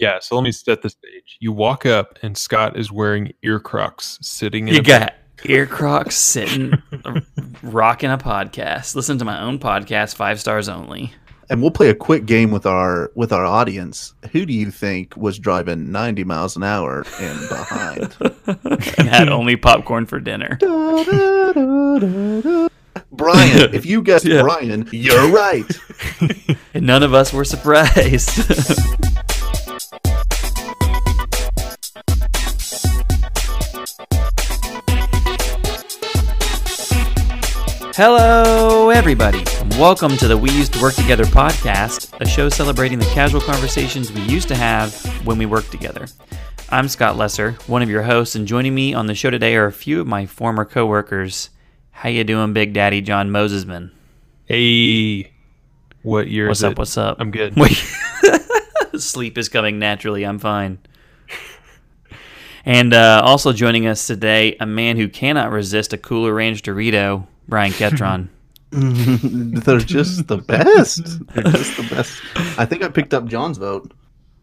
Yeah, so let me set the stage. You walk up, and Scott is wearing ear crocs, sitting in You a got ear crocs sitting, uh, rocking a podcast. Listen to my own podcast, five stars only. And we'll play a quick game with our with our audience. Who do you think was driving 90 miles an hour and behind? And had only popcorn for dinner. Brian, if you guessed Yeah. Brian, you're right. And none of us were surprised. Hello, everybody. and Welcome to the We Used to Work Together podcast, a show celebrating the casual conversations we used to have when we worked together. I'm Scott Lesser, one of your hosts, and joining me on the show today are a few of my former coworkers. How you doing, Big Daddy John Mosesman? Hey, what year What's is up? it? What's up? I'm good. Sleep is coming naturally. I'm fine. And uh, also joining us today, a man who cannot resist a Cooler Ranch Dorito, Brian Ketron. They're just the best. They're just the best. I think I picked up John's vote.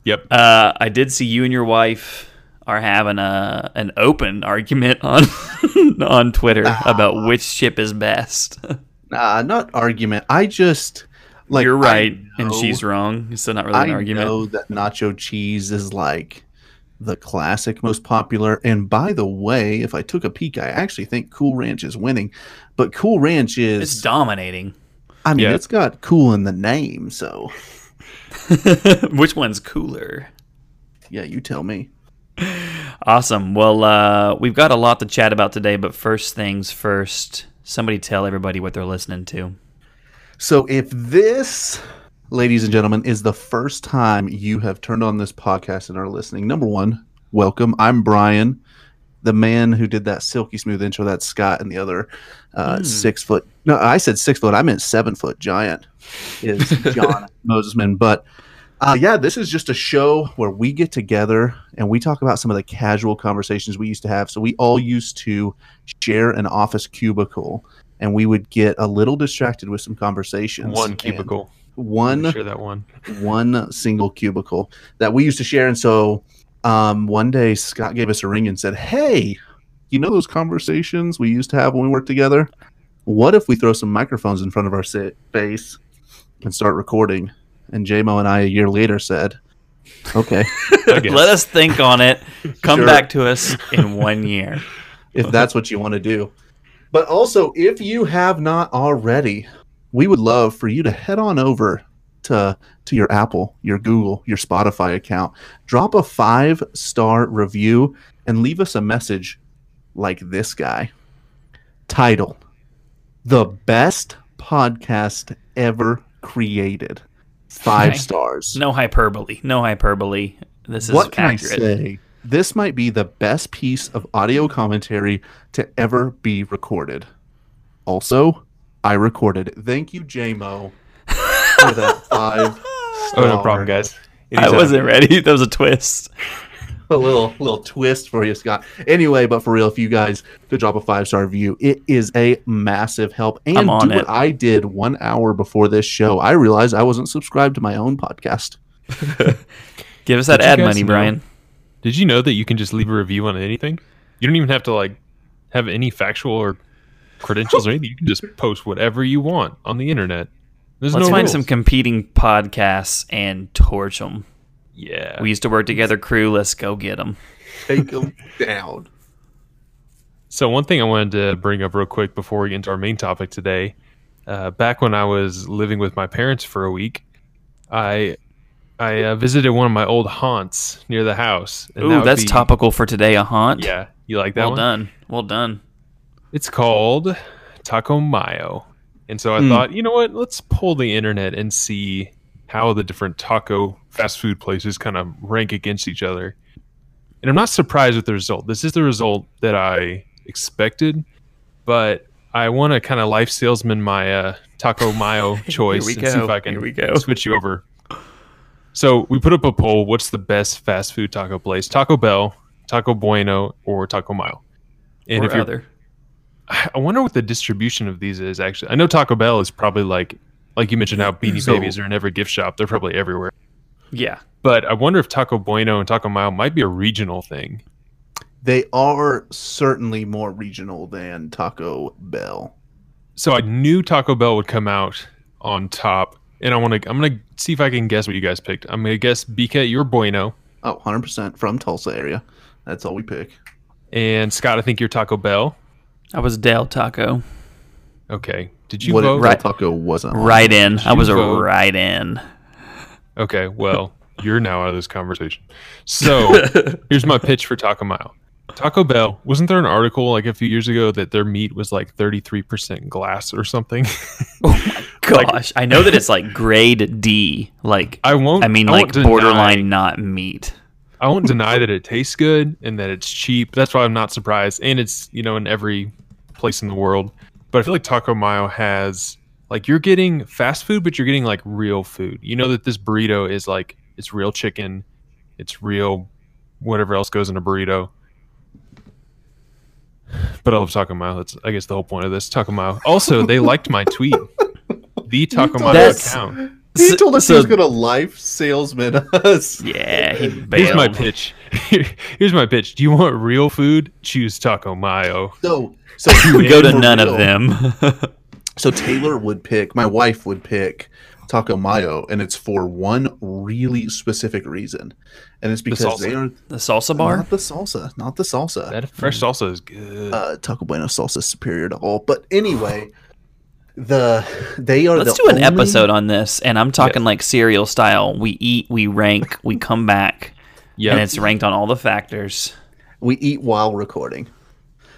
Yep. uh, I did see you and your wife are having a an open argument on on Twitter about which chip is best. Nah, not argument. I just like You're I right, and she's wrong. So not really I an argument. know that nacho cheese is like the classic most popular. And by the way, if I took a peek, I actually think Cool Ranch is winning. But Cool Ranch is it's is dominating. I mean, Yeah. it's got cool in the name, so which one's cooler? yeah, you tell me. Awesome. Well, uh, we've got a lot to chat about today, but first things first, somebody tell everybody what they're listening to. So if this, ladies and gentlemen, is the first time you have turned on this podcast and are listening, number one, welcome. I'm Brian, the man who did that silky smooth intro. That's Scott, and the other uh, six foot. No, I said six foot. I meant seven foot giant. Is John Mosesman, but. Uh, yeah, this is just a show where we get together and we talk about some of the casual conversations we used to have. So we all used to share an office cubicle, and we would get a little distracted with some conversations. One cubicle. One Sure, that one. one single cubicle that we used to share. And so um, one day Scott gave us a ring and said, Hey, you know those conversations we used to have when we worked together? What if we throw some microphones in front of our sa- face and start recording? And JMO and I a year later said, Okay, Let us think on it. Come Sure. back to us in one year. if that's what you want to do. But also, if you have not already, we would love for you to head on over to to your Apple, your Google, your Spotify account, drop a five star review, and leave us a message like this guy. Title: The best podcast ever created. Five Okay. stars No hyperbole. No hyperbole. This is what can accurate. I say? This might be the best piece of audio commentary to ever be recorded. Also, I recorded. it. Thank you, JMO, for that five. Oh, no problem, guys. I wasn't ready. That was a twist. A little little twist for you, Scott. Anyway, but for real, if you guys could drop a five star review, it is a massive help. And I'm on do it. what I did one hour before this show. I realized I wasn't subscribed to my own podcast. Give us that Did ad money, know- Brian. Did you know that you can just leave a review on anything? You don't even have to like have any factual or credentials or anything. You can just post whatever you want on the internet. There's Let's no find rules. some competing podcasts and torch them. Yeah. We used to work together, crew. Let's go get them. Take them down. So one thing I wanted to bring up real quick before we get into our main topic today, uh, back when I was living with my parents for a week, I I uh, visited one of my old haunts near the house. and that Ooh, would that's be- topical for today. A haunt. Yeah, you like that Well one? done. Well done. It's called Taco Mayo, and so I Hmm. thought, you know what? Let's pull the internet and see how the different taco fast food places kind of rank against each other. And I'm not surprised with the result. This is the result that I expected, but I want to kind of life salesman my uh, Taco Mayo choice we and see if I can we go. switch you over. So we put up a poll. What's the best fast food taco place? Taco Bell, Taco Bueno, or Taco Mayo? And or if you're other. I wonder what the distribution of these is actually. I know Taco Bell is probably like, like you mentioned, how mm-hmm. Beanie So- Babies are in every gift shop. They're probably everywhere. Yeah. But I wonder if Taco Bueno and Taco Mayo might be a regional thing. They are certainly more regional than Taco Bell. So I knew Taco Bell would come out on top, and I want to. I'm gonna see if I can guess what you guys picked. I'm gonna guess BK, you're Bueno, Oh, 100% from Tulsa area. That's all we pick. and Scott, I think you're Taco Bell. I was Del Taco. Okay, did you what vote? if Right. Taco wasn't on? Right in. I you was a right in. Okay, well, you're now out of this conversation. So here's my pitch for Taco Mayo. Taco Bell, wasn't there an article like a few years ago that their meat was like 33% glass or something? Oh my gosh, I know that it's like grade D. Like I won't. I mean, I like won't deny- borderline not meat. I won't deny that it tastes good and that it's cheap. That's why I'm not surprised. And it's, you know, in every place in the world. But I feel like Taco Mayo has like you're getting fast food, but you're getting like real food. You know that this burrito is like it's real chicken, it's real whatever else goes in a burrito. But I love Taco Mayo. That's I guess the whole point of this. Taco Mayo. Also, they liked my tweet. The Taco Mayo account. He told us So- he was going to life salesman us. Yeah, he Here's my pitch. Here's my pitch. Do you want real food? Choose Taco Mayo. So, so We go to none real, of them. So Taylor would pick, my wife would pick Taco Mayo, and it's for one really specific reason, and it's because salsa. they are the salsa bar. not the salsa, not the salsa. That fresh salsa is good. uh, Taco Bueno salsa is superior to all. But anyway, the they are. Let's the do an only- episode on this, and I'm talking like cereal style. We eat, we rank, we come back, yeah. and it's ranked on all the factors. We eat while recording.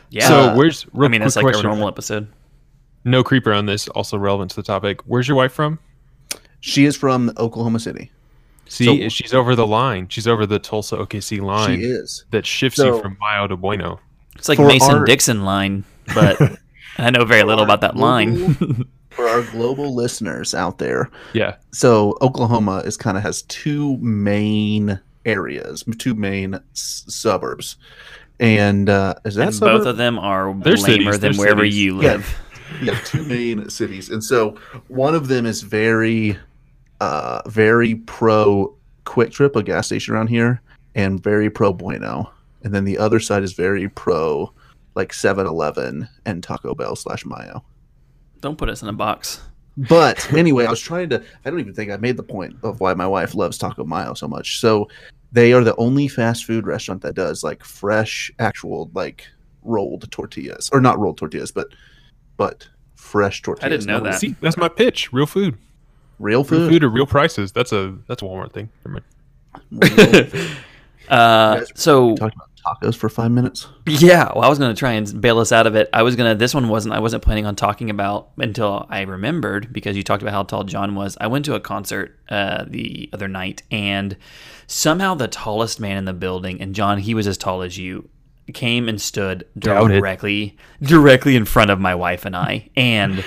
Yeah. so where's? I mean, that's quick like our question. normal episode. No creeper on this. Also relevant to the topic. Where's your wife from? She is from Oklahoma City. See, So- she's over the line. She's over the Tulsa OKC line She is. that shifts So- you from Mayo to Bueno. It's like For Mason our- Dixon line, but I know very little about that line. For our global listeners out there, Yeah. so Oklahoma is kind of has two main areas, two main s- suburbs, and uh, is that and both of them are They're lamer cities, than they're wherever cities. you live. Yeah. have two main cities, and so one of them is very, uh, very pro QuikTrip, a gas station around here, and very pro Bueno, and then the other side is very pro like 7-Eleven and Taco Bell slash Mayo. Don't put us in a box. But anyway, I was trying to. I don't even think I made the point of why my wife loves Taco Mayo so much. So they are the only fast food restaurant that does like fresh, actual like rolled tortillas, or not rolled tortillas, but but fresh tortillas. I didn't know No, that. See, that's my pitch. Real food. Real Real food. food at real prices. That's a that's a Walmart thing. Never mind. Uh, so Talked about tacos for five minutes. yeah, well, I was gonna try and bail us out of it. I was gonna. This one wasn't. I wasn't planning on talking about until I remembered because you talked about how tall John was. I went to a concert uh, the other night, and somehow the tallest man in the building, and John, he was as tall as you, came and stood directly directly in front of my wife and I, and.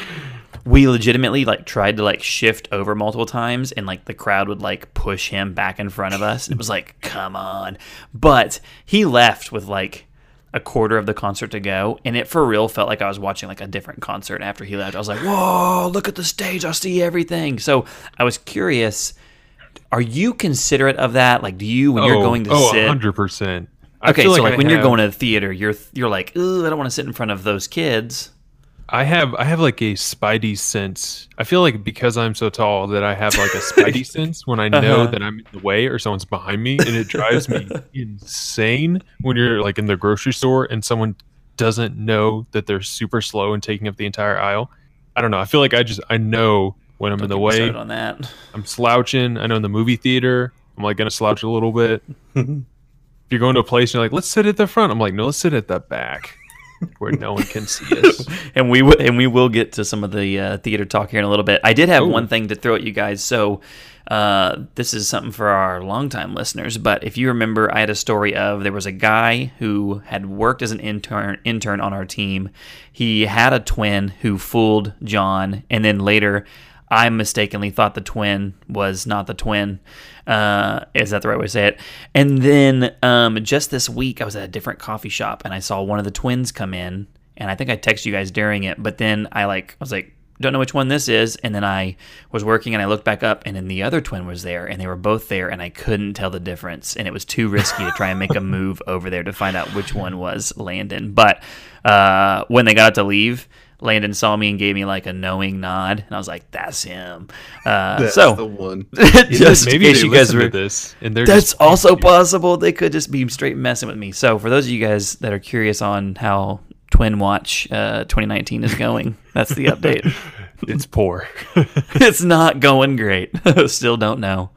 We legitimately like tried to like shift over multiple times and like the crowd would like push him back in front of us. It was like come on. But he left with like a quarter of the concert to go and it for real felt like i was watching like a different concert after he left. I was like whoa look at the stage. I see everything. So i was curious are you considerate of that? Like do you when you're oh, going to oh, sit 100%. I okay so like I when you're going to the theater you're you're like Ugh, i don't want to sit in front of those kids I have I have like a spidey sense. I feel like because I'm so tall that I have like a spidey sense when I know Uh-huh. that I'm in the way or someone's behind me, and it drives me insane when you're like in the grocery store and someone doesn't know that they're super slow and taking up the entire aisle. I don't know. I feel like I just I know when I'm in the way. on that I'm slouching. I know in the movie theater, I'm like gonna slouch a little bit. if you're going to a place and you're like, let's sit at the front, I'm like, no, let's sit at the back where no one can see us. and we w- and we will get to some of the uh, theater talk here in a little bit. I did have Ooh. one thing to throw at you guys. So uh, this is something for our longtime listeners. But if you remember, I had a story of there was a guy who had worked as an intern intern on our team. He had a twin who fooled John, and then later. I mistakenly thought the twin was not the twin. Uh, is that the right way to say it? And then um, just this week, I was at a different coffee shop and I saw one of the twins come in, and I think I texted you guys during it. But then I like I was like, don't know which one this is. And then I was working and I looked back up and then the other twin was there and they were both there and I couldn't tell the difference. And it was too risky to try and make a move over there to find out which one was Landon. But uh, when they got to leave, Landon saw me and gave me like a knowing nod, and I was like, "That's him." Uh, That's so the one. just Maybe in case you guys were, this, and they're that's also possible. They could just be straight messing with me. So for those of you guys that are curious on how Twin Watch uh, 2019 is going, that's the update. it's poor. it's not going great. Still don't know.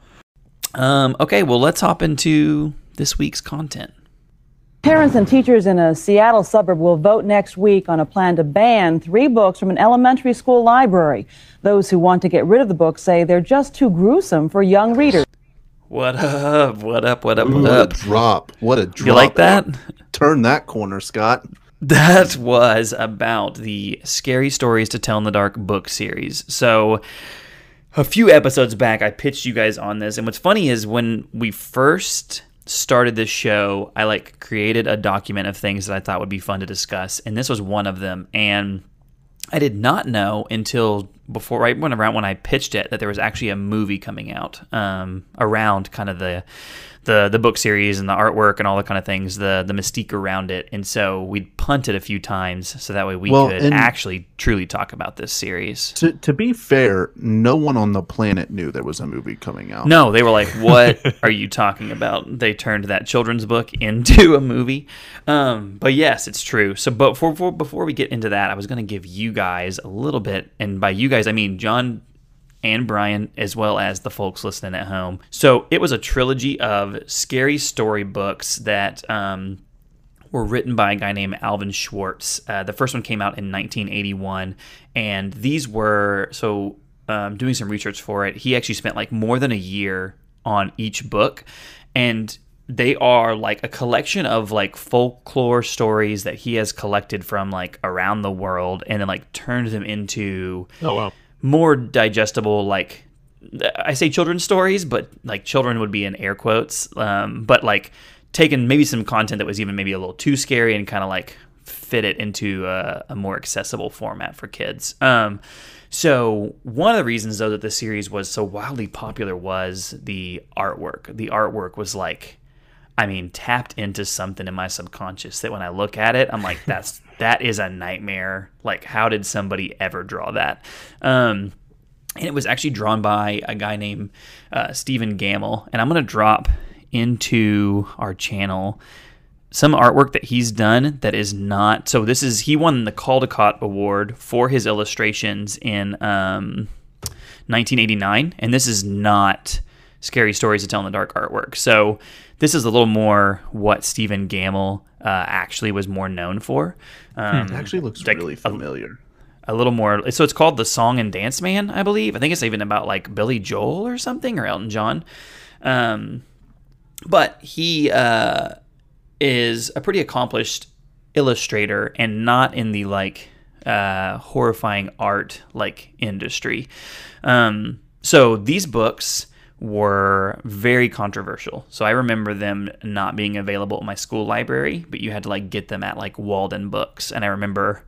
Um, okay, well let's hop into this week's content. Parents and teachers in a Seattle suburb will vote next week on a plan to ban three books from an elementary school library. Those who want to get rid of the books say they're just too gruesome for young readers. What up? What up? What up? What What a drop. What a drop. You like that? Turn that corner, Scott. That was about the Scary Stories to Tell in the Dark book series. So, a few episodes back, I pitched you guys on this. And what's funny is when we first started this show, I like created a document of things that I thought would be fun to discuss. And this was one of them. And I did not know until before, right when around when I pitched it, that there was actually a movie coming out um, around kind of the the the book series and the artwork and all the kind of things, the the mystique around it. And so we punted a few times so that way we Well, could actually truly talk about this series. To, to be fair, no one on the planet knew there was a movie coming out. No, they were like, "What are you talking about?" They turned that children's book into a movie. Um, but yes, it's true. So, but before, before before we get into that, I was going to give you guys a little bit, and by you guys, I mean John and Brian, as well as the folks listening at home. So, it was a trilogy of scary story books that. Um, were written by a guy named Alvin Schwartz. Uh, the first one came out in 1981, and these were so um, doing some research for it. He actually spent like more than a year on each book, and they are like a collection of like folklore stories that he has collected from like around the world, and then like turned them into Oh wow. More digestible like i say children's stories but like children would be in air quotes um, but like taken maybe some content that was even maybe a little too scary and kind of like fit it into a, a more accessible format for kids. Um, so one of the reasons though that the series was so wildly popular was the artwork. The artwork was like I mean, tapped into something in my subconscious that when I look at it, I'm like, that's that is a nightmare. Like, how did somebody ever draw that? Um, and it was actually drawn by a guy named uh, Stephen Gammell. And I'm going to drop into our channel some artwork that he's done that is not. So this is he won the Caldecott Award for his illustrations in um, 1989, and this is not scary stories to tell in the dark artwork. So this is a little more what Stephen Gammell uh, actually was more known for. Um, It actually looks like really a- familiar. a little more. So it's called the Song and Dance Man, I believe. I think it's even about like Billy Joel or something or Elton John. Um, but he uh, is a pretty accomplished illustrator and not in the like uh, horrifying art like industry. Um, so these books were very controversial. So I remember them not being available at my school library, but you had to like get them at like Walden Books. And I remember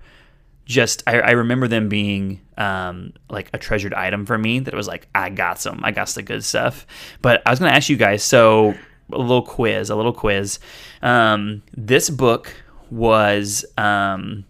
just I, I remember them being um, like a treasured item for me that it was like I got some I got the good stuff but I was gonna ask you guys so a little quiz a little quiz um, this book was um,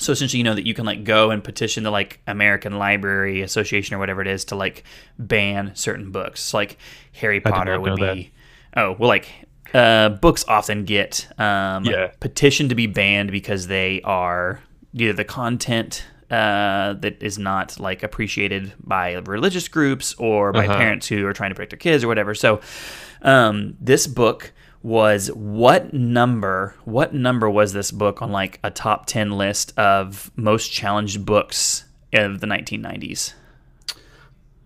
so essentially you know that you can like go and petition the like American Library Association or whatever it is to like ban certain books so, like Harry Potter would be oh well like uh, books often get um, Yeah. petitioned to be banned because they are either the content uh, that is not like appreciated by religious groups or by Uh-huh. parents who are trying to protect their kids or whatever. So um, this book was what number? What number was this book on like a top ten list of most challenged books of the 1990s?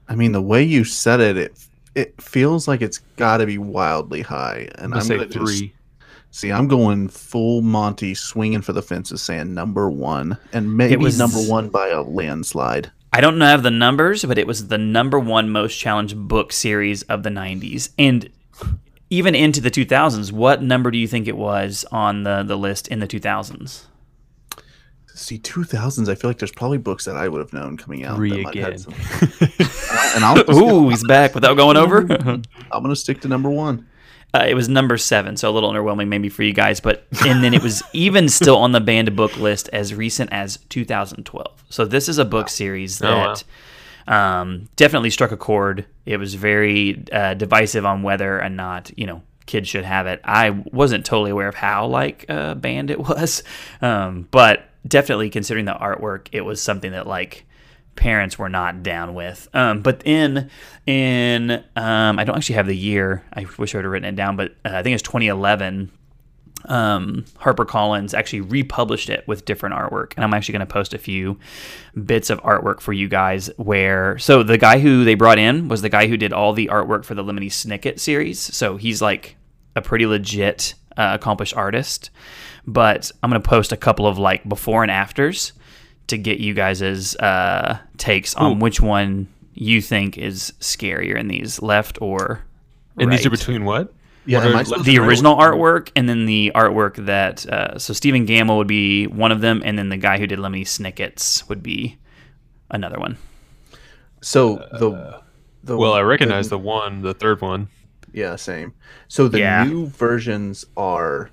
I mean, the way you said it, it it feels like it's got to be wildly high. And I'm I'm gonna gonna say just- three. see, I'm going full Monty, swinging for the fences, saying number one, and maybe it was- number one by a landslide. I don't know have the numbers, but it was the number one most challenged book series of the 90s. And even into the 2000s, what number do you think it was on the, the list in the 2000s? see 2000s. I feel like there's probably books that I would have known coming out. Three that might have again. And I'll, Ooh, he's back without going over. I'm gonna stick to number one. Uh, it was number seven, so a little underwhelming maybe for you guys, but and then it was even still on the banned book list as recent as 2012. So this is a book series Oh, wow. Um, definitely struck a chord. It was very uh, divisive on whether or not you know kids should have it. I wasn't totally aware of how like uh, banned it was, um, but definitely considering the artwork, it was something that like parents were not down with. Um, but in in um, I don't actually have the year. I wish I would have written it down, but uh, I think it's 2011. Um, HarperCollins actually republished it with different artwork, and I'm actually going to post a few bits of artwork for you guys. Where so the guy who they brought in was the guy who did all the artwork for the Lemony Snicket series. So he's like a pretty legit, uh, accomplished artist. But I'm going to post a couple of like before and afters to get you guys' uh, takes on which one you think is scarier in these, left or And these are between what? Yeah, What are- the original artwork and then the artwork that uh, so Stephen Gammell would be one of them, and then the guy who did Lemony Snickets would be another one. So the the Well, I recognize the one, the third one. yeah same. So the Yeah. new versions are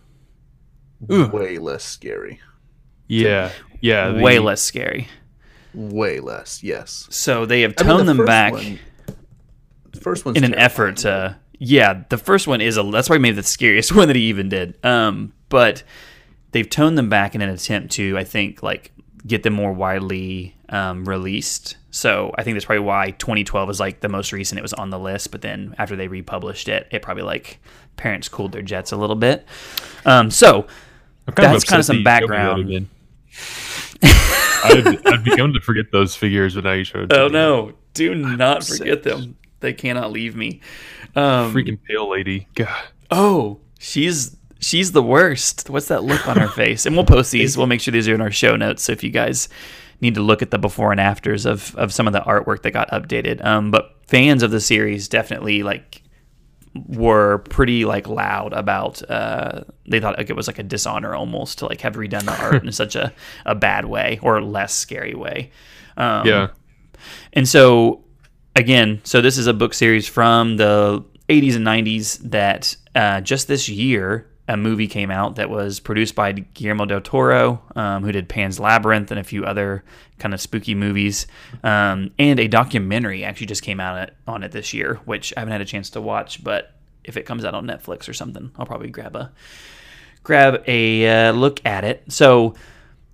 Ooh. way less scary. Yeah, yeah. the- Way less scary. Way less. Yes. So they have I mean, toned the them back one- the first one's in an terrifying, effort to. Yeah, the first one is a. That's why maybe the scariest one that he even did. Um, but they've toned them back in an attempt to, I think, like get them more widely um, released. So I think that's probably why 2012 is like the most recent. It was on the list, but then after they republished it, it probably like parents cooled their jets a little bit. Um, so kind That's of kinda some that you showed me that background. I'd, I'd begun to forget those figures, but now you showed. oh me. no, do not upset. forget them. They cannot leave me. Um, freaking pale lady. God, Oh, she's she's the worst. What's that look on her face? And we'll post these. We'll make sure these are in our show notes. So if you guys need to look at the before and afters of of some of the artwork that got updated. Um, but fans of the series definitely like were pretty like loud about uh they thought like it was like a dishonor almost to like have redone the art in such a, a bad way or less scary way um yeah. and so, again, so this is a book series from the 80s and 90s that uh, just this year a movie came out that was produced by Guillermo del Toro, um, who did Pan's Labyrinth and a few other kind of spooky movies, um, and a documentary actually just came out on it this year, which I haven't had a chance to watch, but if it comes out on Netflix or something, I'll probably grab a grab a uh, look at it. So,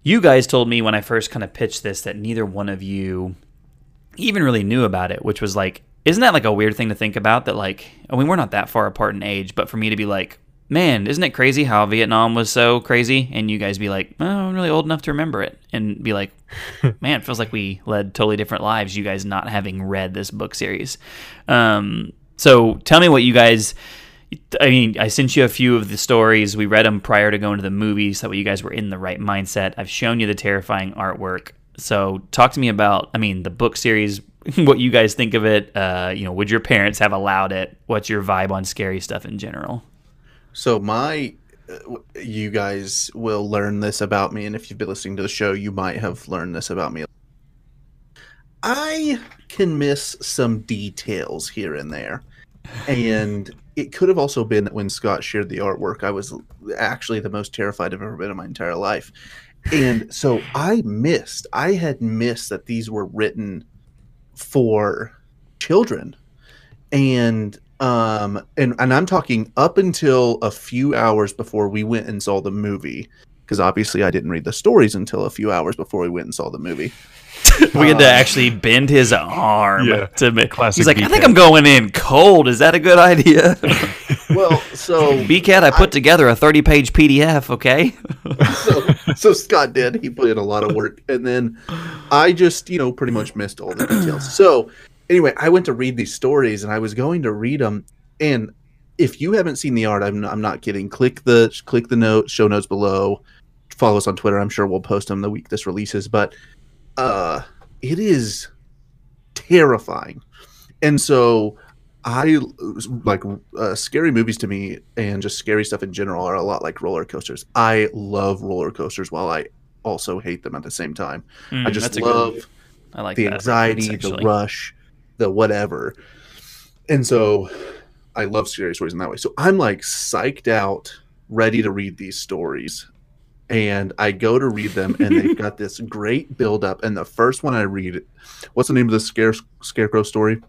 you guys told me when I first kind of pitched this that neither one of you even really knew about it, which was like, isn't that like a weird thing to think about? That like, I mean, we're not that far apart in age, but for me to be like, man, isn't it crazy how Vietnam was so crazy? And you guys be like, oh, I'm really old enough to remember it, and be like, man, it feels like we led totally different lives. You guys not having read this book series. Um, so tell me what you guys. I mean, I sent you a few of the stories. We read them prior to going to the movies, so that way you guys were in the right mindset. I've shown you the terrifying artwork. So, talk to me about, I mean, the book series, what you guys think of it. Uh, you know, would your parents have allowed it? What's your vibe on scary stuff in general? So my, uh, you guys will learn this about me, and if you've been listening to the show, you might have learned this about me. I can miss some details here and there, and it could have also been that when Scott shared the artwork, I was actually the most terrified I've ever been in my entire life, and so I missed. I had missed that these were written for children and um and and I'm talking up until a few hours before we went and saw the movie because obviously I didn't read the stories until a few hours before we went and saw the movie. We had to uh, actually bend his arm Yeah, to make. classic He's like, I think I'm going in cold. Is that a good idea? Well, so BCAT, I put together a 30 page PDF. Okay. so, so Scott did. He put in a lot of work, and then I just, you know, pretty much missed all the details. So, anyway, I went to read these stories, and I was going to read them. And if you haven't seen the art, I'm, I'm not kidding. Click the click the note show notes below. Follow us on Twitter. I'm sure we'll post them the week this releases. But uh, it is terrifying, and so. I like uh, scary movies to me, and just scary stuff in general are a lot like roller coasters. I love roller coasters while I also hate them at the same time. Mm, I just love I like the that anxiety, the rush, the whatever. And so I love scary stories in that way. So I'm like psyched out, ready to read these stories. And I go to read them, and they've got this great build up. And the first one I read, what's the name of the scare, scarecrow story?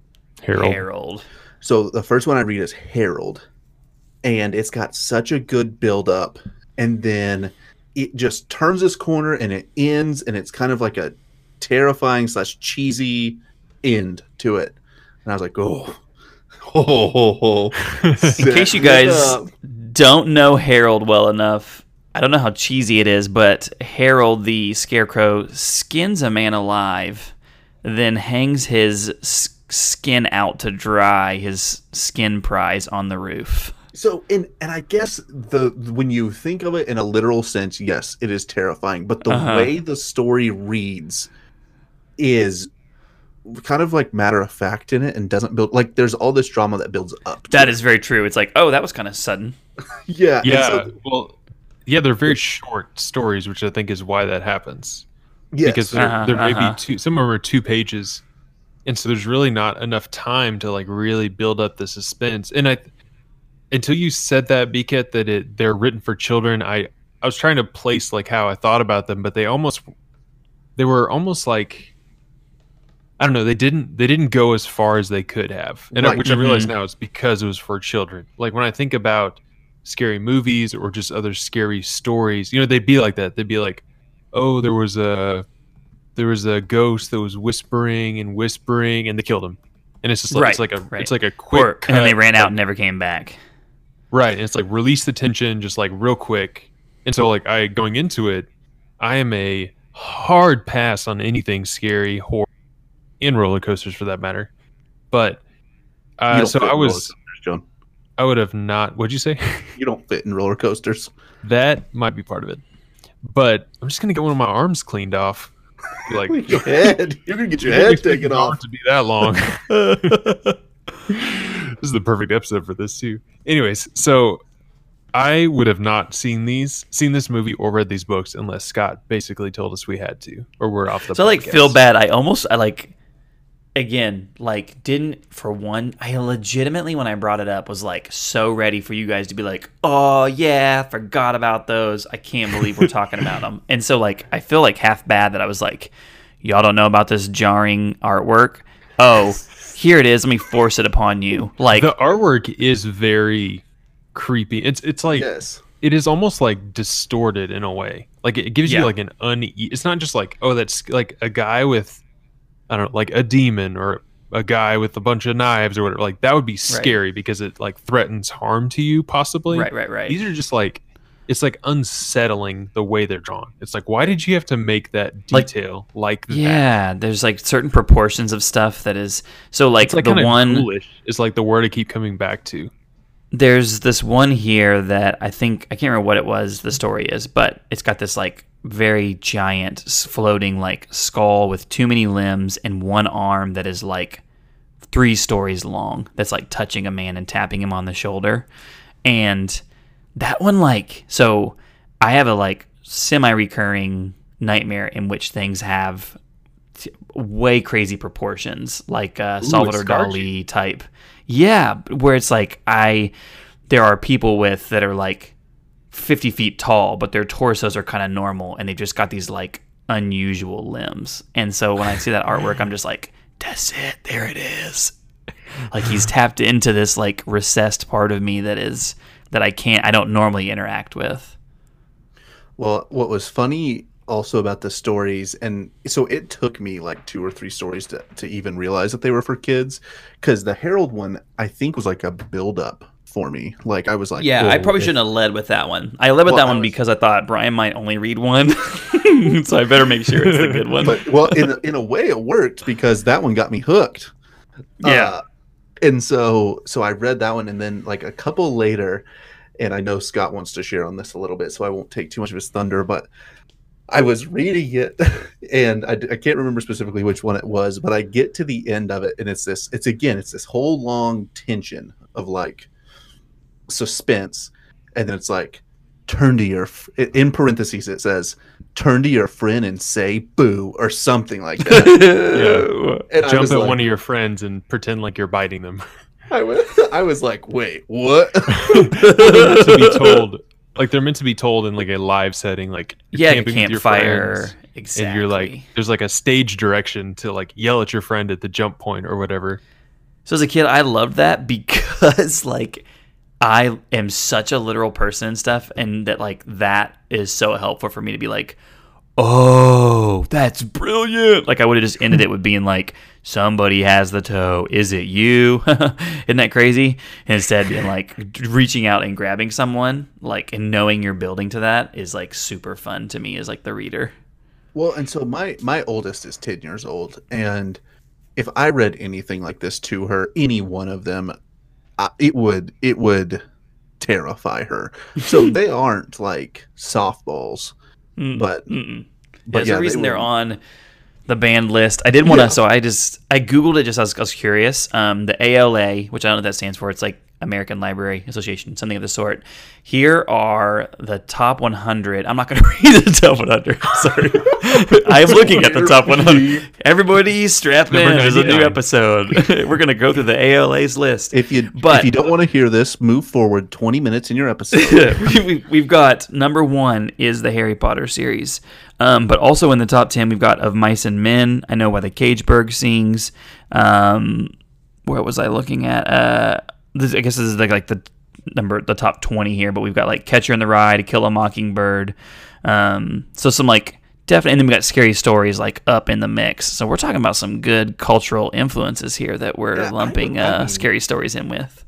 Harold. Harold. So the first one I read is Harold, and it's got such a good build up, and then it just turns this corner and it ends, and it's kind of like a terrifying slash cheesy end to it. And I was like, oh, oh, oh, oh, oh. In case you guys don't know Harold well enough, I don't know how cheesy it is, but Harold the Scarecrow skins a man alive, then hangs his s- skin out to dry, his skin prize on the roof. So, and and I guess the when you think of it in a literal sense, yes, it is terrifying. But the Uh-huh. way the story reads is kind of like matter of fact in it, and doesn't build like there's all this drama that builds up. to That it. is very true. It's like, oh, that was kind of sudden. yeah, and Yeah. so- well, yeah, they're very short stories, which I think is why that happens. yes. Because there, Uh-huh, there may uh-huh. be two, some of them are two pages, and so there's really not enough time to like really build up the suspense. And I, until you said that, Beakett, that it they're written for children, I I was trying to place like how I thought about them, but they almost they were almost like I don't know. They didn't they didn't go as far as they could have, and I- Right. which I realize Mhm. now is because it was for children. Like when I think about scary movies or just other scary stories, you know, they'd be like that. They'd be like, "Oh, there was a there was a ghost that was whispering and whispering, and they killed him." And it's just like it's like a right. it's like a quick Or, and then they ran out like- and never came back. Right. And it's like release the tension just like real quick. And so like I going into it, I am a hard pass on anything scary, horror, and roller coasters for that matter. But uh, so I was. I would have not what'd you say? You don't fit in roller coasters. that might be part of it. But I'm just gonna get one of my arms cleaned off. Like your head. You're gonna get your head taken off. to be that long. this is the perfect episode for this too. Anyways, so I would have not seen these, seen this movie or read these books unless Scott basically told us we had to, or we're off the. So I like feel bad. I almost I like again like didn't for one I legitimately when I brought it up was like so ready for you guys to be like oh yeah forgot about those I can't believe we're talking about them and so like I feel like half bad that I was like y'all don't know about this jarring artwork oh here it is let me force it upon you like The artwork is very creepy. It's it's like Yes. it is almost like distorted in a way. Like it gives Yeah. you like an une. It's not just like oh that's like a guy with I don't know like a demon or a guy with a bunch of knives or whatever. Like that would be scary because it like threatens harm to you possibly. right right right These are just like it's like unsettling the way they're drawn. It's like why did you have to make that Like- detail like, that? yeah there's like certain proportions of stuff that is so like, like the one ghoulish is like the word I keep coming back to. there's this one here that I think I can't remember what it was the story is, but it's got this like very giant floating like skull with too many limbs and one arm that is like three stories long that's like touching a man and tapping him on the shoulder. And that one like so I have a like semi-recurring nightmare in which things have t- way crazy proportions like uh, it Salvador Dali type. Yeah, where it's like I there are people with that are like 50 feet tall, but their torsos are kind of normal and they've just got these like unusual limbs. And so when I see that artwork, I'm just like, that's it. There it is. Like he's tapped into this like recessed part of me that is that I can't I don't normally interact with. Well, what was funny also about the stories, and so it took me like two or three stories to, to even realize that they were for kids, because the Harold one I think was like a build up for me. Like I was like, Yeah, I probably if- shouldn't have led with that one. I led with Well, that I one was- because I thought Brian might only read one, so I better make sure it's the good one. But well, in a, in a way, it worked because that one got me hooked. Yeah. Uh, and so so I read that one, and then like a couple later, and I know Scott wants to share on this a little bit, so I won't take too much of his thunder, but. I was reading it, and I, I can't remember specifically which one it was, but I get to the end of it, and it's this. It's again, it's this whole long tension of like suspense, and then it's like, turn to your in parentheses it says turn to your friend and say boo or something like that. Yeah. And Jump at like- one of your friends and pretend like you're biting them. I was, I was like, wait, what? they're meant to be told, like they're meant to be told in like a live setting, like you're Yeah, camping with your campfire. friends, Exactly. and you're like, there's like a stage direction to like yell at your friend at the jump point or whatever. So as a kid, I loved that because like I am such a literal person and stuff, and that like that is so helpful for me to be like, oh, that's brilliant. Like I would have just ended it with being like, somebody has the toe. Is it you? Isn't that crazy? Instead being like reaching out and grabbing someone, like and knowing you're building to that is like super fun to me as like the reader. Well, and so my my oldest is ten years old, and if I read anything like this to her, any one of them, I, it would it would terrify her. So they aren't like softballs, Mm, but mm-mm. but There's yeah, a they reason they are on the banned list. I did want to, Yeah. so I just I googled it just as I was curious. Um, the ALA, which I don't know what that stands for, it's like American Library Association, something of the sort. Here are the top 100. I'm not going to read the top 100. Sorry, I'm looking at the top 100. Everybody, strap in. There's a new episode. We're going to go through the ALA's list. If you But- if you don't want to hear this, move forward twenty minutes in your episode. we, we- we've got number one is the Harry Potter series, um, but also in the top ten we've got of Mice and Men. I know why the Caged Bird sings. Um, where was I looking at? Uh, this, I guess this is like, like the number the top twenty here, but we've got like Catcher in the Rye, To Kill a Mockingbird. Um, so some like definitely, and then we got scary stories like up in the mix. So we're talking about some good cultural influences here that we're Yeah, lumping would- uh, mean- scary stories in with.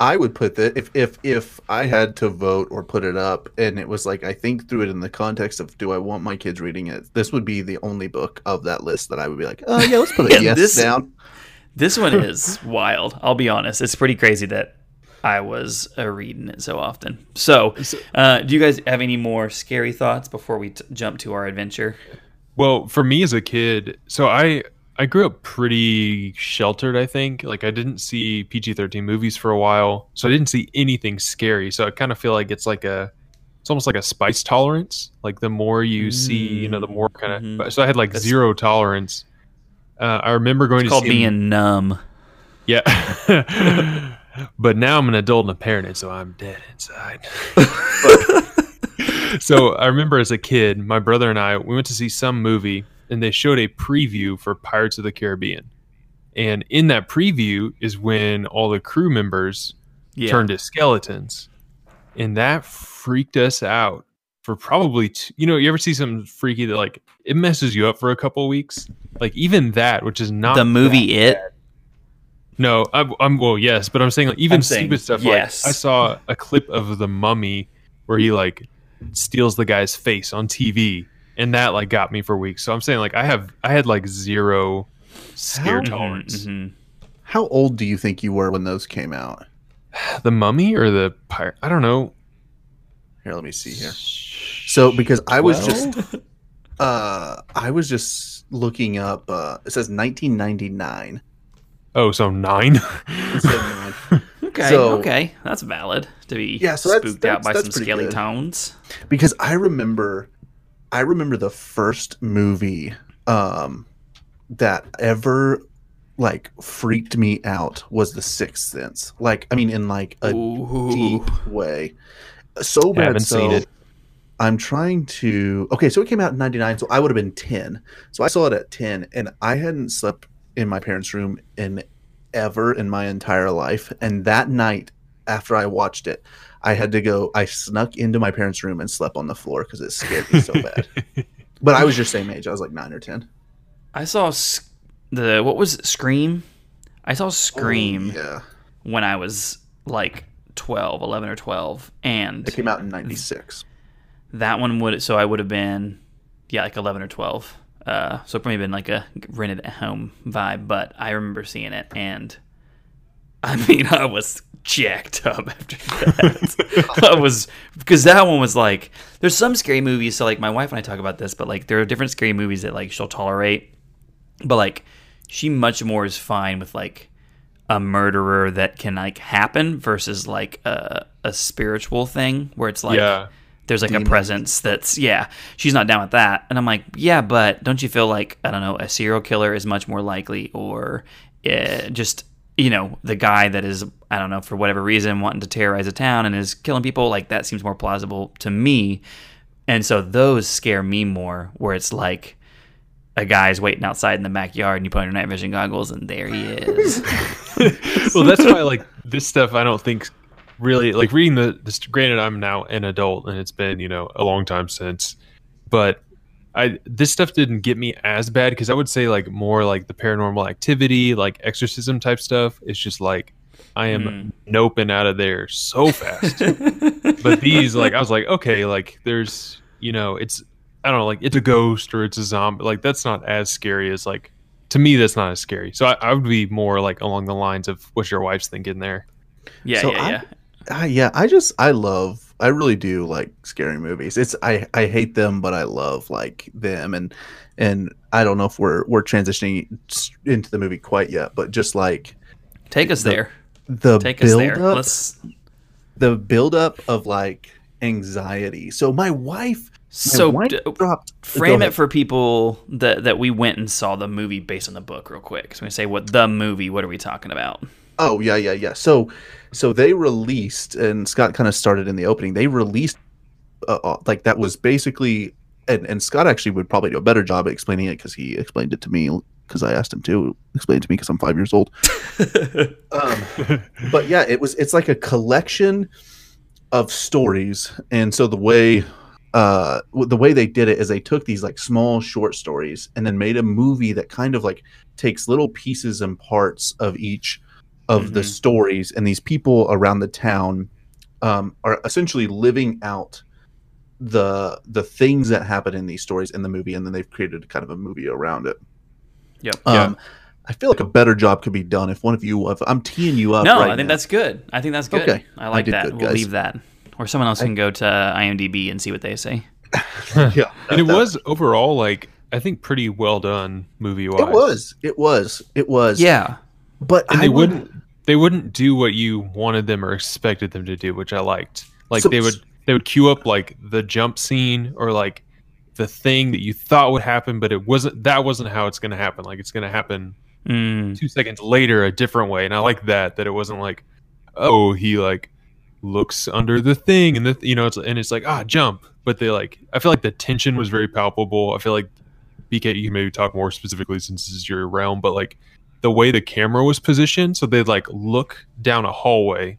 I would put that if if if I had to vote or put it up, and it was like I think through it in the context of do I want my kids reading it? This would be the only book of that list that I would be like, oh yeah, let's put a yes this- down. This one is wild. I'll be honest. It's pretty crazy that I was uh, reading it so often. So, uh, do you guys have any more scary thoughts before we t- jump to our adventure? Well, for me as a kid, so I I grew up pretty sheltered. I think like I didn't see PG thirteen movies for a while, so I didn't see anything scary. So I kind of feel like it's like a it's almost like a spice tolerance. Like the more you see, you know, the more kind of. Mhm. So I had like That's- zero tolerance. Uh, I remember going It's to called see being numb. yeah. but now I'm an adult and a parent, and so I'm dead inside. so I remember as a kid, my brother and I we went to see some movie, and they showed a preview for Pirates of the Caribbean. And in that preview is when all the crew members Yeah. turned to skeletons, and that freaked us out for probably t- you know you ever see something freaky that like it messes you up for a couple weeks like even that which is not the movie It. no, I'm, I'm well, yes, but I'm saying like even I'm saying stupid stuff. yes. Like I saw a clip of the Mummy where he like steals the guy's face on TV, and that like got me for weeks. So I'm saying like I have I had like zero scare How- tolerance. Mhm. How old do you think you were when those came out? The Mummy or the pirate? I don't know. Here, let me see here. So because I was just uh I was just looking up uh it says 1999. Oh, so nine. Nine. Okay, So- okay, that's valid to be Yeah, so that's- spooked out that's- by that's some scaly good. tones. because I remember I remember the first movie um that ever like freaked me out was The Sixth Sense. Like I mean in like a Ooh. deep way. So bad Haven't so seen it. I'm trying to Okay, so it came out in 99, so I would have been 10. So I saw it at 10 and I hadn't slept in my parents' room in ever in my entire life and that night after I watched it, I had to go I snuck into my parents' room and slept on the floor cuz it scared me so bad. But I was your same age. I was like 9 or 10. I saw the what was it, Scream? I saw oh, Scream Oh, yeah. when I was like 12, 11 or 12 and It came out in 96. That one would so I would have been yeah, like 11 or 12. Uh so probably been like a rented at home vibe, but I remember seeing it and I mean, I was jacked up after that. I was because that one was like there's some scary movies. So like my wife and I talk about this, but like there are different scary movies that like she'll tolerate, but like she much more is fine with like a murderer that can like happen versus like a a spiritual thing where it's like yeah, there's like a presence that's yeah she's not down with that. And i'm like yeah but don't you feel like i don't know a serial killer is much more likely or uh, just you know the guy that is i don't know for whatever reason wanting to terrorize a town and is killing people? Like that seems more plausible to me. And so those scare me more where it's like a guy's waiting outside in the backyard and you put on your night vision goggles and there he is. Well, that's why like this stuff I don't think really like reading the this. Granted, I'm now an adult and it's been you know a long time since, but I this stuff didn't get me as bad because I would say like more like the paranormal activity, like exorcism type stuff. It's just like I am hmm. noping out of there so fast. but these like I was like okay, like there's you know it's I don't know like it's a ghost or it's a zombie. Like that's not as scary as like to me that's not as scary. So I, I would be more like along the lines of what your wife's thinking there. yeah So yeah I- yeah Ah, yeah, I just I love I really do like scary movies. It's I I hate them, but I love like them and and I don't know if we're we're transitioning into the movie quite yet, but just like take us there the take us build there up, let's the build up of like anxiety. So my wife, my so wife d- dropped. frame it for people that that we went and saw the movie based on the book real quick so we say what the movie what are we talking about Oh yeah, yeah, yeah. So, so they released, and Scott kind of started in the opening. They released, uh, uh, like that was basically, and and Scott actually would probably do a better job at explaining it because he explained it to me because I asked him to explain it to me because I'm five years old. um, but yeah, it was. It's like a collection of stories, and so the way. Uh, the way they did it is they took these like small short stories and then made a movie that kind of like takes little pieces and parts of each of the Mhm. stories and these people around the town um, are essentially living out the the things that happen in these stories in the movie and then they've created kind of a movie around it Yep. um i feel like a better job could be done if one of you if i'm teeing you up no right i think now. that's good i think that's good Okay. i I like did that good, we'll guys. leave that or someone else can go to imdb and see what they say yeah And it was overall like I think pretty well done movie wise. it was it was it was yeah but and I they would- wouldn't they wouldn't do what you wanted them or expected them to do, which I liked. Like So- they would they would queue up like the jump scene or like the thing that you thought would happen, but it wasn't. That wasn't how it's going to happen. Like it's going to happen Mm, two seconds later, a different way. And I like that that it wasn't like, oh, he like looks under the thing and the you know it's and it's like ah jump, but they like I feel like the tension was very palpable. I feel like BK, you can maybe talk more specifically since this is your realm, but like the way the camera was positioned, so they'd like look down a hallway,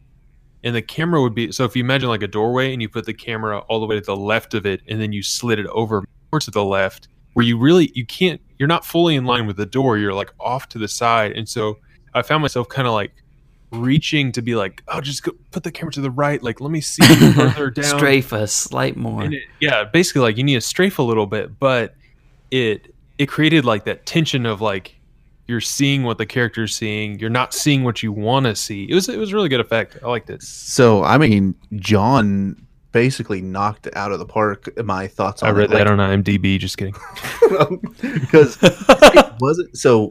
and the camera would be so if you imagine like a doorway and you put the camera all the way to the left of it, and then you slid it over more to the left, where you really you can't you're not fully in line with the door, you're like off to the side, and so I found myself kind of like reaching to be like, oh, just go put the camera to the right, like let me see further down. strafe a slight more And it, yeah, basically like you need to strafe a little bit, but it it created like that tension of like you're seeing what the character's seeing, you're not seeing what you want to see. It was it was a really good effect. I liked it. so i mean john basically knocked out of the park my thoughts on I read it. that on IMDb. Just kidding. because it wasn't so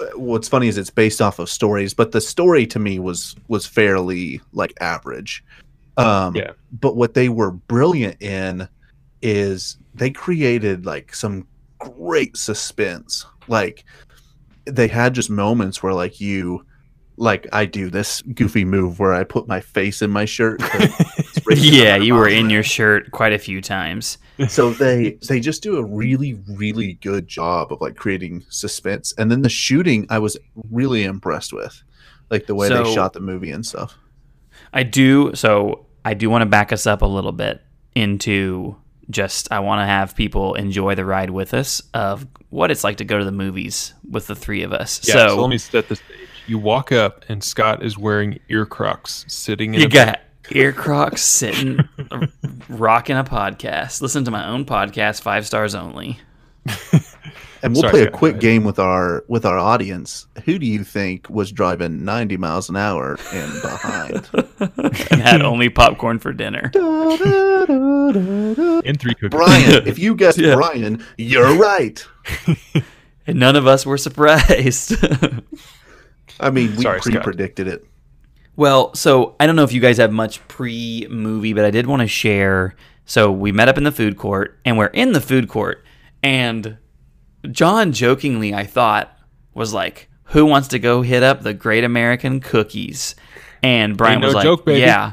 uh, what's funny is it's based off of stories but the story to me was was fairly like average um Yeah. but what they were brilliant in is they created like some great suspense like they had just moments where like you like i do this goofy move where i put my face in my shirt. yeah you were in your shirt quite a few times so they they just do a really really good job of like creating suspense and then the shooting i was really impressed with like the way they shot the movie and stuff I do. So I do want to back us up a little bit into just I want to have people enjoy the ride with us of what it's like to go to the movies with the three of us. Yeah, so, so, let me set the stage. You walk up and Scott is wearing ear crocs, sitting in you got ear crocs sitting, rocking a podcast. Listen to my own podcast, five stars only. and we'll Sorry, play a go quick ahead. game with our with our audience who do you think was driving 90 miles an hour and behind and had only popcorn for dinner. in three cookies. brian if you guessed Yeah. brian you're right And none of us were surprised. i mean we Sorry, pre-predicted it Well, so I don't know if you guys have much pre movie, but I did want to share So we met up in the food court, and we're in the food court, and John jokingly, I thought, was like, "Who wants to go hit up the Great American Cookies?" And Brian no was like, joke, baby. "Yeah,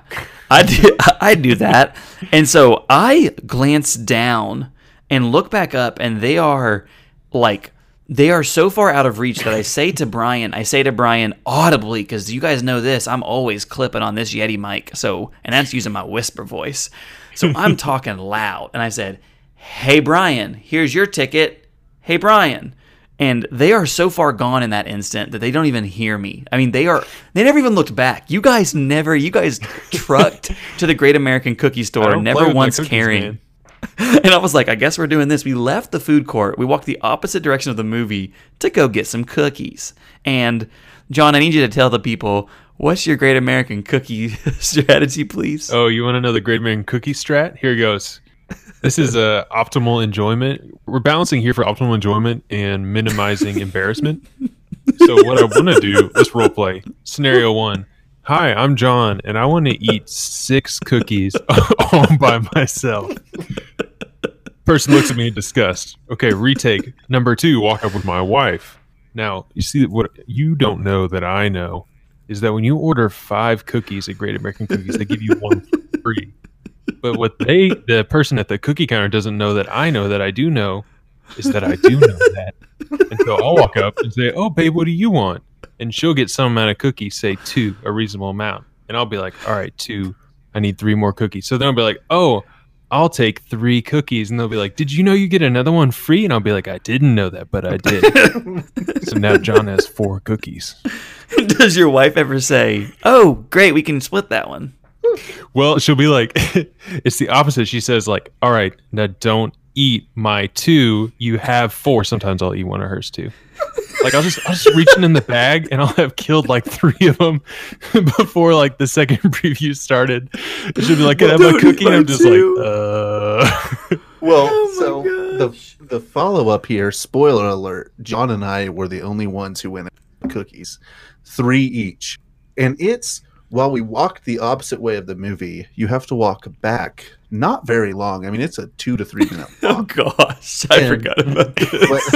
I do, I do that." And so I glance down and look back up, and they are like they are so far out of reach that I say to Brian, I say to Brian audibly because you guys know this. I'm always clipping on this Yeti mic, so and that's using my whisper voice. So I'm talking loud, and I said, "Hey Brian, here's your ticket. Hey Brian." And they are so far gone in that instant that they don't even hear me. I mean, they are they never even looked back. You guys never you guys trucked to the Great American Cookie Store, never once cookies, carrying man. and I was like, I guess we're doing this. We left the food court. We walked the opposite direction of the movie to go get some cookies. And John, I need you to tell the people what's your great American cookie strategy, please. Oh, you want to know the Great American Cookie strat? Here he goes. This is uh, optimal enjoyment. We're balancing here for optimal enjoyment and minimizing embarrassment. So what I want to do, let's role play. Scenario one. Hi, I'm John, and I want to eat six cookies all by myself. Person looks at me in disgust. Okay, retake. Number two, walk up with my wife. Now, you see that what you don't know that I know is that when you order five cookies at Great American Cookies, they give you one free. But what they, the person at the cookie counter doesn't know that I know that I do know is that I do know that. And so I'll walk up and say, "Oh, babe, what do you want?" And she'll get some amount of cookies, say two, a reasonable amount, and I'll be like, "All right, two. I need three more cookies." So then I'll be like, "Oh." I'll take three cookies, and they'll be like, "Did you know you get another one free?" And I'll be like, "I didn't know that, but I did." so now John has four cookies. Does your wife ever say, "Oh, great, we can split that one"? Well, she'll be like, it's the opposite. She says, like, all right, now don't eat my two. You have four. Sometimes I'll eat one of hers too. Like I'll just I'll just reaching in the bag and I'll have killed like three of them before like the second preview started. And she'll be like, "Can I have my Don't cookie?" And I'm just two. like, uh. Well, Oh my so the the follow up here, spoiler alert, John and I were the only ones who went and cookies, three each. And it's while we walked the opposite way of the movie, you have to walk back not very long. I mean, it's a two to three minute Oh gosh, I And- forgot about this.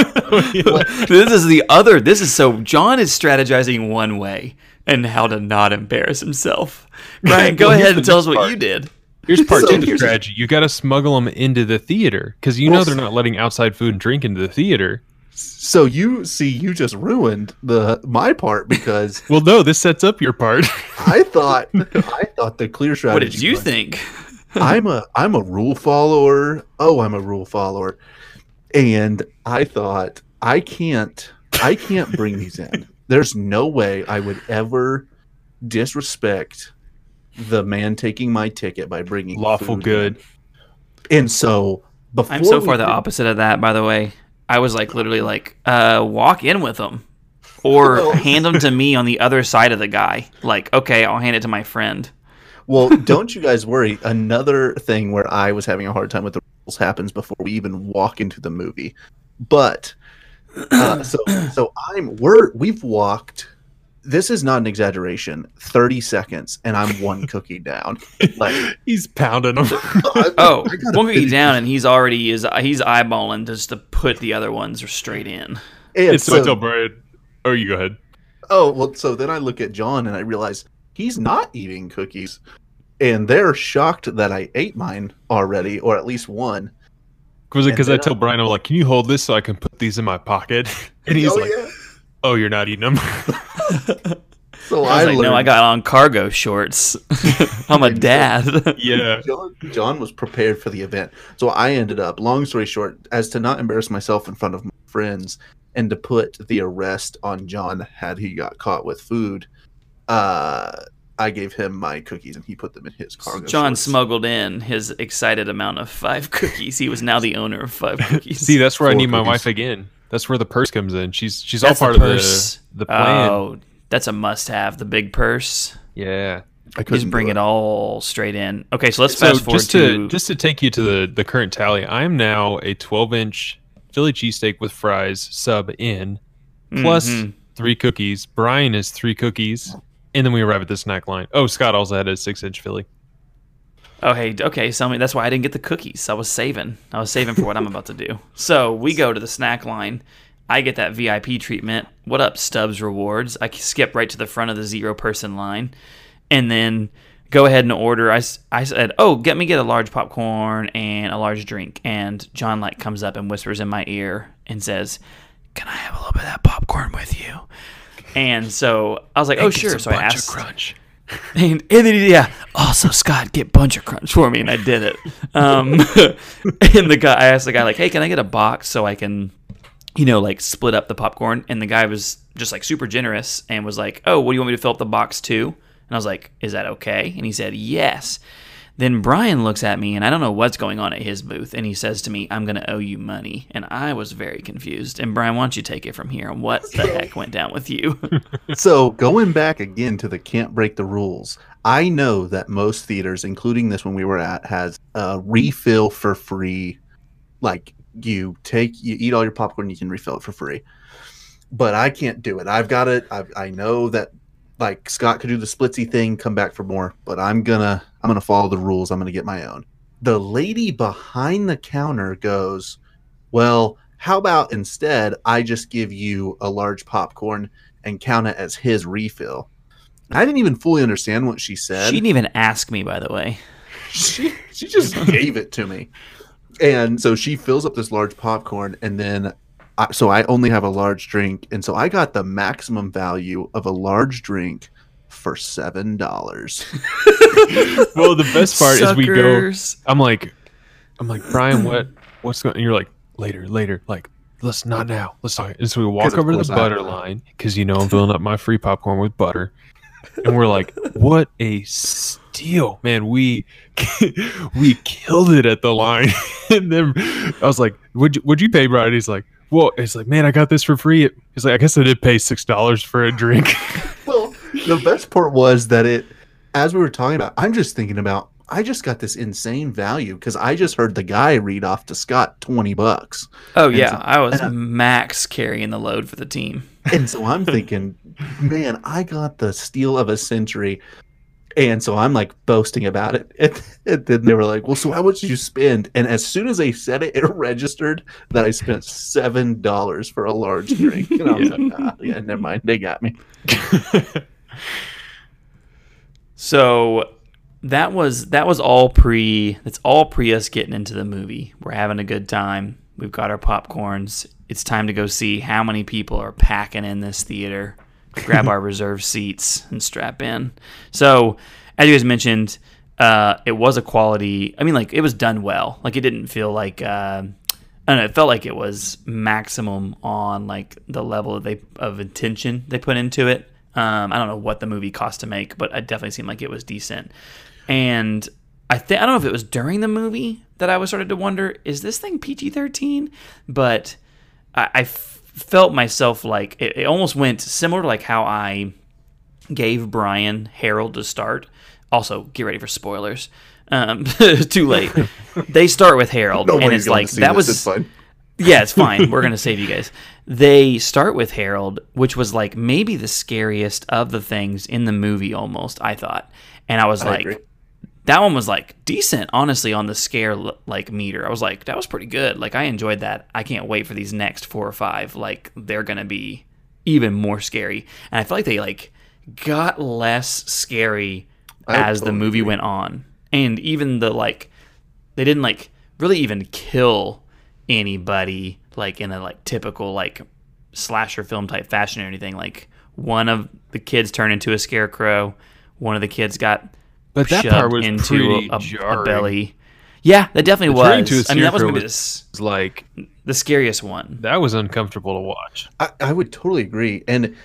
But- this is the other. This is so. John is strategizing one way and how to not embarrass himself. Brian, go Well, ahead and tell us what part. you did. Here's part So two of the strategy. You got to smuggle them into the theater because you know they're not letting outside food and drink into the theater. So you see, you just ruined the my part because Well, no, this sets up your part. I thought I thought the clear What did you was- think? I'm a I'm a rule follower. Oh, I'm a rule follower. And I thought I can't I can't bring these in. There's no way I would ever disrespect the man taking my ticket by bringing Lawful food good. in. And so before I'm so far the did- opposite of that. By the way, I was like literally like, uh, walk in with them, or Well- hand them to me on the other side of the guy. Like, okay, I'll hand it to my friend. Well, don't you guys worry. Another thing where I was having a hard time with the rules happens before we even walk into the movie. But uh, so so I'm we're we've walked. This is not an exaggeration. Thirty seconds, and I'm one cookie down. Like He's pounding them. I- Oh, I gotta one cookie down, and he's already is he's eyeballing just to put the other ones straight in. And it's so, I so, Brian. Oh, you go ahead. oh well, so then I look at John and I realize he's not eating cookies, and they're shocked that I ate mine already, or at least one. Was it because I then tell Brian, I'm like, can you hold this so I can put these in my pocket? And oh, he's oh, like, yeah. Oh, you're not eating them. So I was like, no, I got on cargo shorts. I'm a dad. yeah. John, John was prepared for the event. So I ended up, long story short, as to not embarrass myself in front of my friends and to put the arrest on John had he got caught with food, uh, I gave him my cookies and he put them in his cargo. John shorts. smuggled in his excited amount of five cookies. He was now the owner of five cookies. See, that's where I Four need my wife again. That's where the purse comes in. She's she's That's all the part of purse. the the plan. Oh, that's a must-have. The big purse. Yeah. I couldn't Just bring do it all straight in. Okay, so let's So fast forward just to, to. just to take you to the the current tally, I am now a 12 inch Philly cheesesteak with fries sub in, plus Mhm. three cookies. Brian is three cookies, and then we arrive at the snack line. Oh, Scott also had a six inch Philly. Oh, hey, okay, sell me. That's why I didn't get the cookies. I was saving. I was saving for what I'm about to do. So we go to the snack line. I get that VIP treatment. What up, Stubs Rewards? I skip right to the front of the zero person line, and then go ahead and order. I, I said, "Oh, get me get a large popcorn and a large drink." And John like comes up and whispers in my ear and says, "Can I have a little bit of that popcorn with you?" And so I was like, "Oh, sure." So I asked. crunch. And, and then yeah, also Scott, get bunch of crunch for me, and I did it. Um, and the guy, I asked the guy like, "Hey, can I get a box so I can, you know, like split up the popcorn?" And the guy was just like super generous and was like, "Oh, what do you want me to fill up the box too?" And I was like, "Is that okay?" And he said, "Yes." Then Brian looks at me, and I don't know what's going on at his booth, and he says to me, "I'm going to owe you money." And I was very confused. And Brian, why don't you take it from here? What the heck went down with you? So going back again to the can't break the rules. I know that most theaters, including this one we were at, has a refill for free. Like you take, you eat all your popcorn, you can refill it for free. But I can't do it. I've got it. I, I know that like Scott could do the splitsy thing, come back for more. But I'm gonna, I'm gonna follow the rules. I'm gonna get my own. The lady behind the counter goes, "Well, how about instead I just give you a large popcorn and count it as his refill?" I didn't even fully understand what she said. she didn't even ask me, by the way. she she just gave it to me, and so she fills up this large popcorn, and then I, so I only have a large drink, and so I got the maximum value of a large drink for seven dollars. Well, the best part is we go. I'm like, I'm like Brian, what what's going? And you're like later, later, like let's not now. Let's talk. And so we walk of over to course the I- butter line because you know I'm filling up my free popcorn with butter, and we're like, what a steal, man! We we killed it at the line, and then I was like, would you, would you pay, Brian? He's like. Well, it's like, man, I got this for free. He's like, I guess I did pay six dollars for a drink. Well, the best part was that it, as we were talking about, I'm just thinking about. I just got this insane value because I just heard the guy read off to Scott twenty bucks. Oh And yeah, so- I was and I- max carrying the load for the team. And so I'm thinking, man, I got the steal of a century. And so I'm like boasting about it. And, and then they were like, well, so how much did you spend? And as soon as they said it, it registered that I spent $7 for a large drink. And I was like, ah, yeah, never mind. They got me. So that was that was all pre. That's all pre us getting into the movie. We're having a good time. We've got our popcorns. It's time to go see how many people are packing in this theater. Grab our reserve seats and strap in. So, as you guys mentioned, uh, it was a quality. I mean, like it was done well. Like it didn't feel like. Uh, I don't know. It felt like it was maximum on like the level that they of intention they put into it. Um, I don't know what the movie cost to make, but it definitely seemed like it was decent. And I think I don't know if it was during the movie that I was started to wonder, is this thing PG thirteen? But I, I f- felt myself like it, it almost went similar to like how I gave Brian Harold to start. Also, get ready for spoilers. Um, too late. they start with Harold, and it's like that this. was It's yeah, it's fine. We're gonna save you guys. They start with Harold, which was like maybe the scariest of the things in the movie, almost. I thought, and I was I like, agree. that one was like decent, honestly, on the scare like meter. I was like, that was pretty good. Like I enjoyed that. I can't wait for these next four or five. Like they're gonna be even more scary, and I feel like they like got less scary I as the movie agree. went on, and even the like they didn't like really even kill anybody like in a like typical like slasher film type fashion or anything like one of the kids turned into a scarecrow one of the kids got But that shoved part was into a, a belly yeah that definitely The turning to a was i mean that was maybe the, was- s- It's like the scariest one that was uncomfortable to watch. I, I would totally agree. And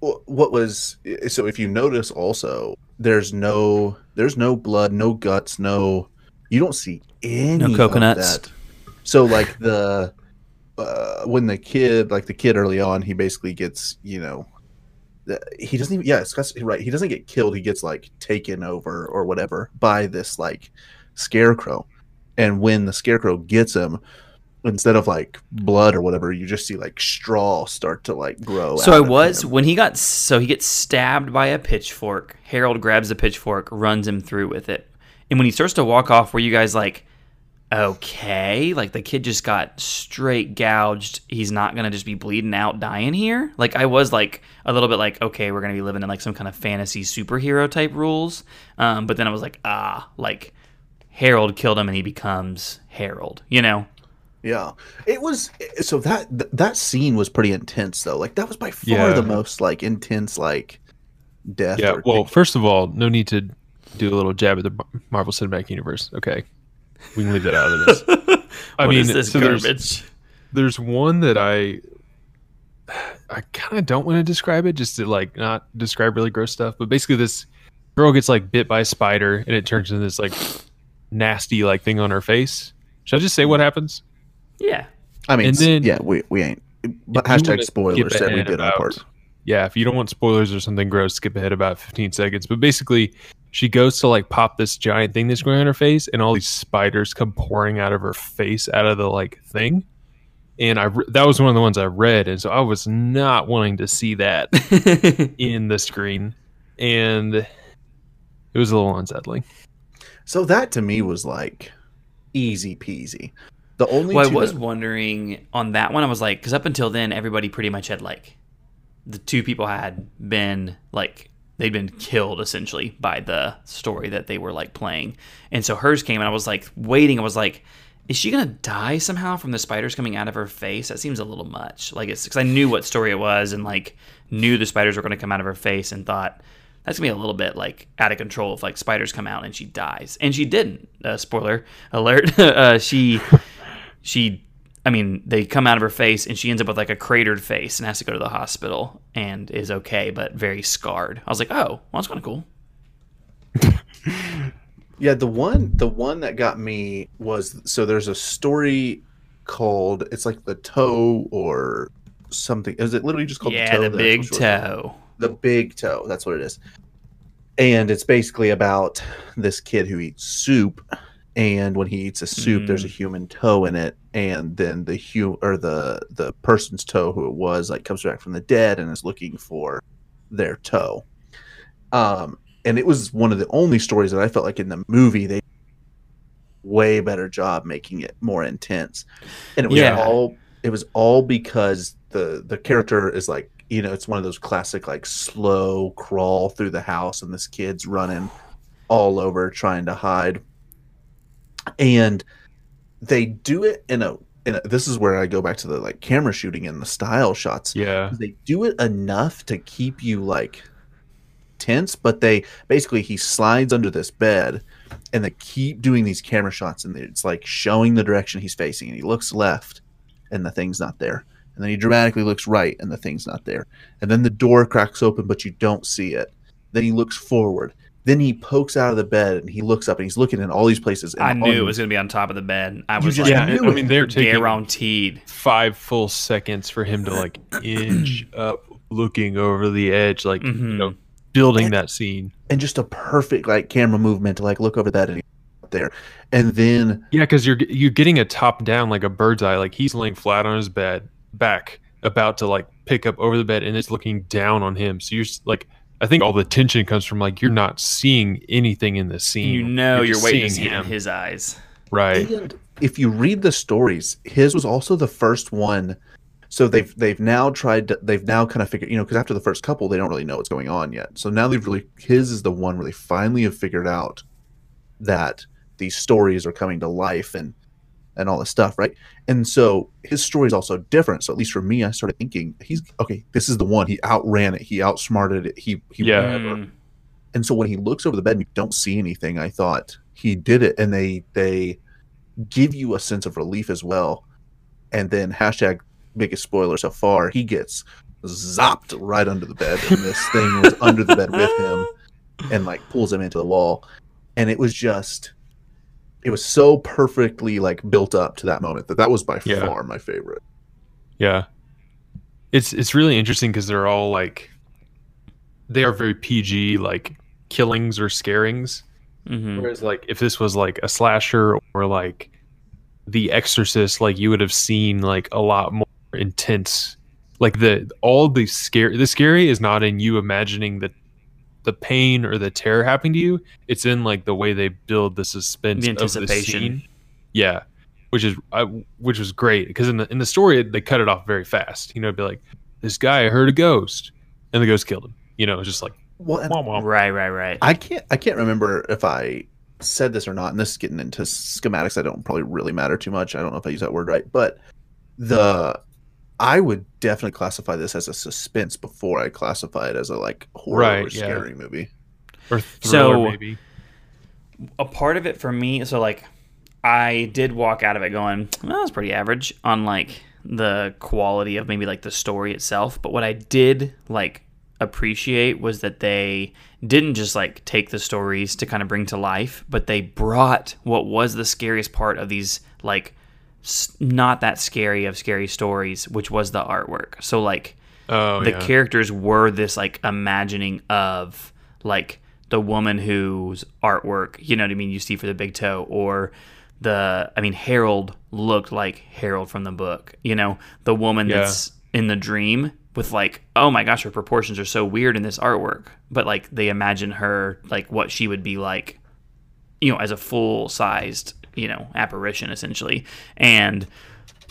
what was so if you notice also, there's no there's no blood, no guts, no you don't see any of coconuts. that. So like the uh, when the kid like the kid early on, he basically gets you know he doesn't even yeah Scott's right he doesn't get killed he gets like taken over or whatever by this like scarecrow. And when the scarecrow gets him instead of like blood or whatever you just see like straw start to like grow so i was him. when he got so he gets stabbed by a pitchfork. Harold grabs the pitchfork runs him through with it. And when he starts to walk off, were you guys like, okay, like the kid just got straight gouged. He's not gonna just be bleeding out, dying here. Like I was like a little bit like, okay, we're gonna be living in like some kind of fantasy superhero type rules. Um, but then I was like, ah, like Harold killed him and he becomes Harold. You know? Yeah, it was so that th- that scene was pretty intense though. Like that was by far Yeah. the most like intense like death. Yeah. or Well, first of all, no need to do a little jab at the Marvel Cinematic Universe. Okay, we can leave that out of this. I mean, this so there's- garbage? there's one that I I kind of don't want to describe it just to like not describe really gross stuff, but basically this girl gets like bit by a spider and it turns into this like nasty like thing on her face. Should I just say what happens? Yeah. I mean, and then- yeah, we we ain't. But hashtag spoilers skip said we ahead did our part. Yeah, if you don't want spoilers or something gross, skip ahead about 15 seconds. But basically, she goes to like pop this giant thing that's growing on her face, and all these spiders come pouring out of her face, out of the like thing. And I re- that was one of the ones I read, and so I was not wanting to see that in the screen, and it was a little unsettling. So that to me was like easy peasy. The only well, I was that- wondering on that one. I was like, because up until then, everybody pretty much had like the two people had been like they'd been killed essentially by the story that they were like playing, and so hers came, and I was like waiting. I was like, is she gonna die somehow from the spiders coming out of her face? That seems a little much. Like it's because I knew what story it was, and like knew the spiders were gonna come out of her face, and thought. That's gonna be a little bit like out of control if like spiders come out and she dies, and she didn't. Uh, spoiler alert. uh, she she I mean, they come out of her face and she ends up with like a cratered face and has to go to the hospital and is okay, but very scarred. I was like, oh, well, that's kind of cool. Yeah, the one the one that got me was so there's a story called it's like the toe or something. Is it literally just called yeah, the toe? the big toe. The big toe. That's what it is. And it's basically about this kid who eats soup, and when he eats a soup, there's a human toe in it, and then the hu or the the person's toe, who it was, like comes back from the dead and is looking for their toe. Um, and it was one of the only stories that I felt like in the movie they way better job making it more intense, and it was Yeah. all it was all because the the character is like you know it's one of those classic like slow crawl through the house and this kid's running all over trying to hide and they do it in a in a, this is where I go back to the like camera shooting and the style shots. Yeah, they do it enough to keep you like tense but they basically he slides under this bed and they keep doing these camera shots and it's like showing the direction he's facing and he looks left and the thing's not there. And then he dramatically looks right and the thing's not there. And then the door cracks open but you don't see it. Then he looks forward then he pokes out of the bed and he looks up and he's looking in all these places and I knew it was going to be on top of the bed. I was just like, yeah. knew I mean, they're taking guaranteed. five full seconds for him to like inch up, looking over the edge, like you Mhm. know, building that scene. and just a perfect like camera movement to like look over that and he's there and then Yeah, because you're you're getting a top down like a bird's eye. Like he's laying flat on his bed, back, about to like pick up over the bed, and it's looking down on him. So you're like, I think all the tension comes from like you're not seeing anything in the scene. You know you're, just waiting to see it in his eyes. right? And if you read the stories, his was also the first one. So they've they've now tried to, they've now kind of figured you know because after the first couple they don't really know what's going on yet. So now they've really his is the one where they finally have figured out that these stories are coming to life and and all this stuff, right? And so his story is also different. So at least for me, I started thinking he's okay. This is the one. He outran it. He outsmarted it. He he Yeah. whatever. And so when he looks over the bed and you don't see anything, I thought he did it, and they they give you a sense of relief as well. And then hashtag biggest spoiler so far, he gets zopped right under the bed, and this thing was under the bed with him, and like pulls him into the wall, and it was just. It was so perfectly like built up to that moment that that was by Yeah. far my favorite. Yeah, it's it's really interesting because they're all like, they are very PG, like killings or scarings. Mhm. Whereas, like, if this was like a slasher or like The Exorcist, like you would have seen like a lot more intense. Like the all the scary, the scary is not in you imagining the the pain or the terror happening to you. It's in like the way they build the suspense, The of the anticipation. scene. Yeah, which is I, which was great because in the in the story they cut it off very fast. You know, it'd be like this guy heard a ghost, and the ghost killed him. You know, it's just like Well, and wah, wah. Right, right, right. I can't I can't remember if I said this or not, and this is getting into schematics. I don't probably really matter too much. I don't know if I use that word right, but the I would definitely classify this as a suspense before I classify it as a like horror Right, or yeah. scary movie. or thriller So- maybe. a part of it for me so like i did walk out of it going well, was pretty average on like the quality of maybe like the story itself but what i did like appreciate was that they didn't just like take the stories to kind of bring to life but they brought what was the scariest part of these like s- not that scary of scary stories which was the artwork so like Oh the yeah. characters were this like imagining of like the woman whose artwork you know what i mean you see for the big toe or the i mean harold looked like harold from the book you know the woman Yeah. that's in the dream with like oh my gosh her proportions are so weird in this artwork but like they imagine her like what she would be like you know as a full sized you know apparition essentially and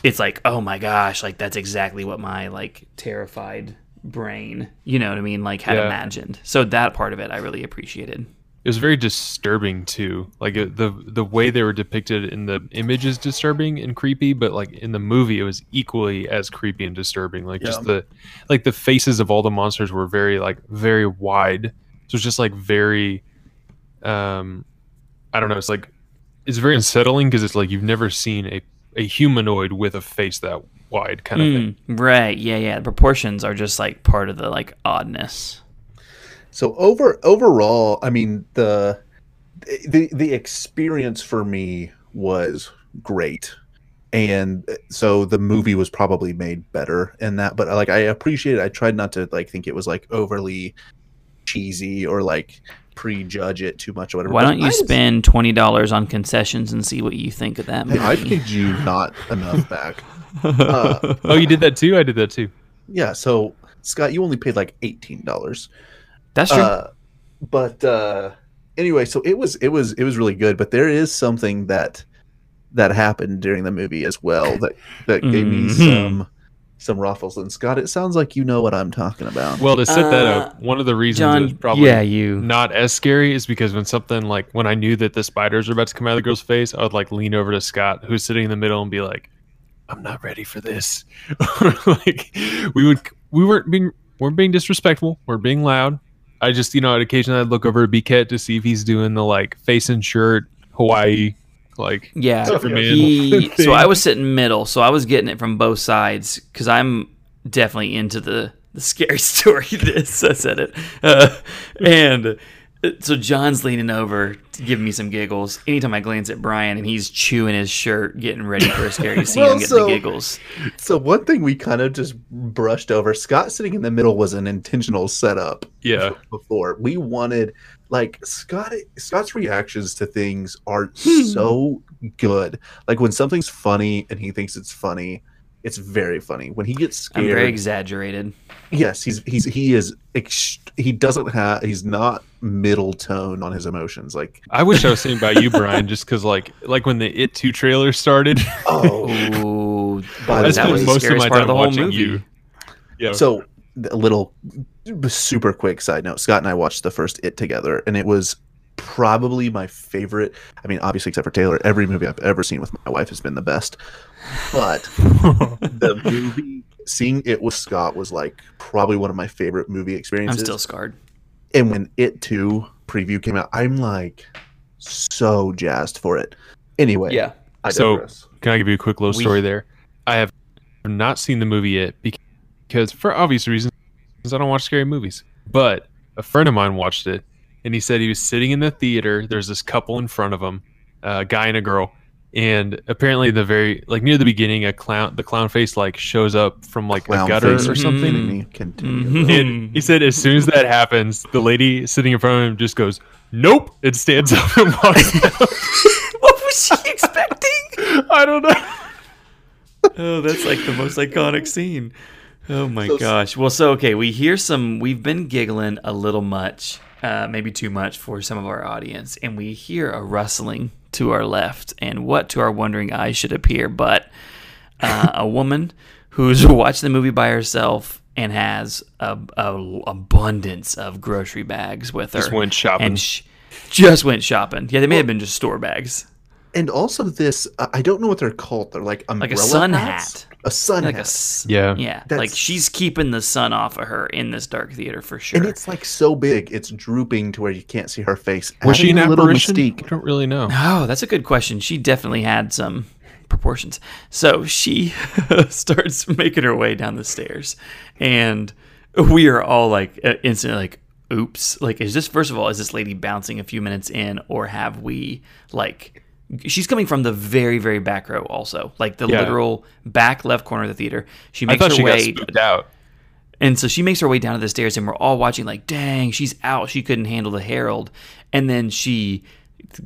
it's like oh my gosh like that's exactly what my like terrified brain you know what i mean like had Yeah. imagined so that part of it i really appreciated it was very disturbing too. Like it, the the way they were depicted in the image is disturbing and creepy, but like in the movie, it was equally as creepy and disturbing. Like just the like the faces of all the monsters were very like very wide. So it's just like very, um, I don't know. It's like it's very unsettling because it's like you've never seen a a humanoid with a face that wide kind of thing. Mm, right yeah yeah the proportions are just like part of the like oddness So over overall, I mean the the the experience for me was great. And so the movie was probably made better in that, but like I appreciate it. I tried not to like think it was like overly cheesy or like prejudge it too much or whatever. why don't you I was- spend $20 on concessions and see what you think of that Hey, I paid you not enough back. Uh, Oh, you did that too. I did that too. yeah, so Scott, you only paid like eighteen dollars. that's true Uh, but uh, anyway, so it was it was it was really good. But there is something that that happened during the movie as well that that gave me Mhm. some some ruffles. And Scott, it sounds like you know what I'm talking about. Well, to set that Uh, up, one of the reasons john it's probably yeah you not as scary is because when something like when I knew that the spiders were about to come out of the girl's face, I would like lean over to Scott, who's sitting in the middle, and be like, "I'm not ready for this." like we would, we weren't being, weren't being disrespectful. We're being loud. I just, you know, occasionally I'd look over at BK to see if he's doing the like face and shirt Hawaii, like Yeah, he. So I was sitting middle, so I was getting it from both sides because I'm definitely into the the scary story. This I said it, uh, and uh, so John's leaning over, to giving me some giggles. Anytime I glance at Brian and he's chewing his shirt, getting ready for a scary scene, Well, I'm getting so- the giggles. So one thing we kind of just brushed over. Scott sitting in the middle was an intentional setup. Yeah. Before we wanted, like Scott, Scott's reactions to things are Hmm. so good. Like when something's funny and he thinks it's funny, it's very funny. When he gets I'm scared, very exaggerated. yes, he's he's he is. Ex- he doesn't have. He's not middle tone on his emotions. Like I wish I was sitting by you, Brian, just because like like when the It Two trailer started. oh, Ooh, But boy, I that spent was the most of my part of time the whole watching movie. you. Yeah. So a little super quick side note. Scott and I watched the first It together, and it was probably my favorite. I mean, obviously, except for Taylor, every movie I've ever seen with my wife has been the best. But the movie, seeing it with Scott was like probably one of my favorite movie experiences. I'm still scarred. and when It 2 preview came out, I'm like so jazzed for it. Anyway, Yeah. I So- Can I give you a quick little We- story there? I have not seen the movie yet bec- because, for obvious reasons, I don't watch scary movies. But a friend of mine watched it, and he said he was sitting in the theater. There's this couple in front of him, a guy and a girl, and apparently the very like near the beginning, a clown, the clown face like shows up from like Clown a gutter face or or something. Continue. Continue. Mhm. And he said as soon as that happens, the lady sitting in front of him just goes, "Nope," and stands up and walks out. what was she expecting? I don't know. Oh, that's like the most iconic scene. Oh my So- gosh. Well, so okay, we hear some. We've been giggling a little much uh, maybe too much for some of our audience, and we hear a rustling to our left, and what to our wondering eyes should appear but uh, a woman who's watching the movie by herself and has a, a abundance of grocery bags with her. Just went shopping. And sh- just went shopping. Yeah, they may have been just store bags. And also this, uh, I don't know what they're called. They're like umbrella Like a sun hats? hat. A sun Like a hat. s- Yeah. yeah, That's- like she's keeping the sun off of her in this dark theater for sure. And it's like so big, it's drooping to where you can't see her face. Was she an adding a little apparition? mystique. I don't really know. Oh, that's a good question. She definitely had some proportions. So she starts making her way down the stairs, and we are all like uh, instantly like, "Oops!" Like, is this first of all, is this lady bouncing a few minutes in, or have we like? She's coming from the very, very back row, also like the Yeah. literal back left corner of the theater. She I makes thought her she way spooked out. and so she makes her way down to the stairs, and we're all watching, like, dang, she's out. She couldn't handle the Harold. And then she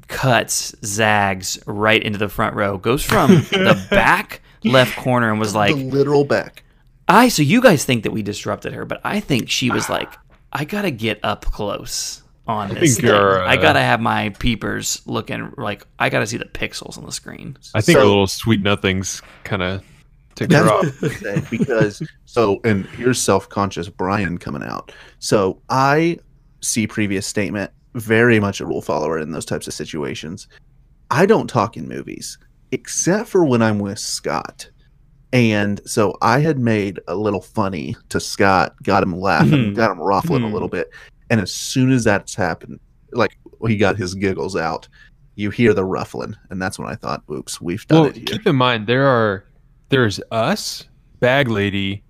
cuts, zags right into the front row, goes from the back left corner, and was like, the literal back. I, so you guys think that we disrupted her, but I think she was like, I gotta get up close on this. think thing. you're, uh, I gotta have my peepers looking like, I gotta see the pixels on the screen. I think So- a little sweet nothings kind of took That's her off. I was because so and here's self-conscious Brian coming out. So I see previous statement very much a rule follower in those types of situations. I don't talk in movies except for when I'm with Scott. And so I had made a little funny to Scott, got him laughing, Mhm. got him ruffling a Mhm. little bit. And as soon as that's happened, like he got his giggles out, you hear the ruffling, and that's when I thought, "Oops, we've done Well, it here." keep in mind there are there's us, Bag Lady,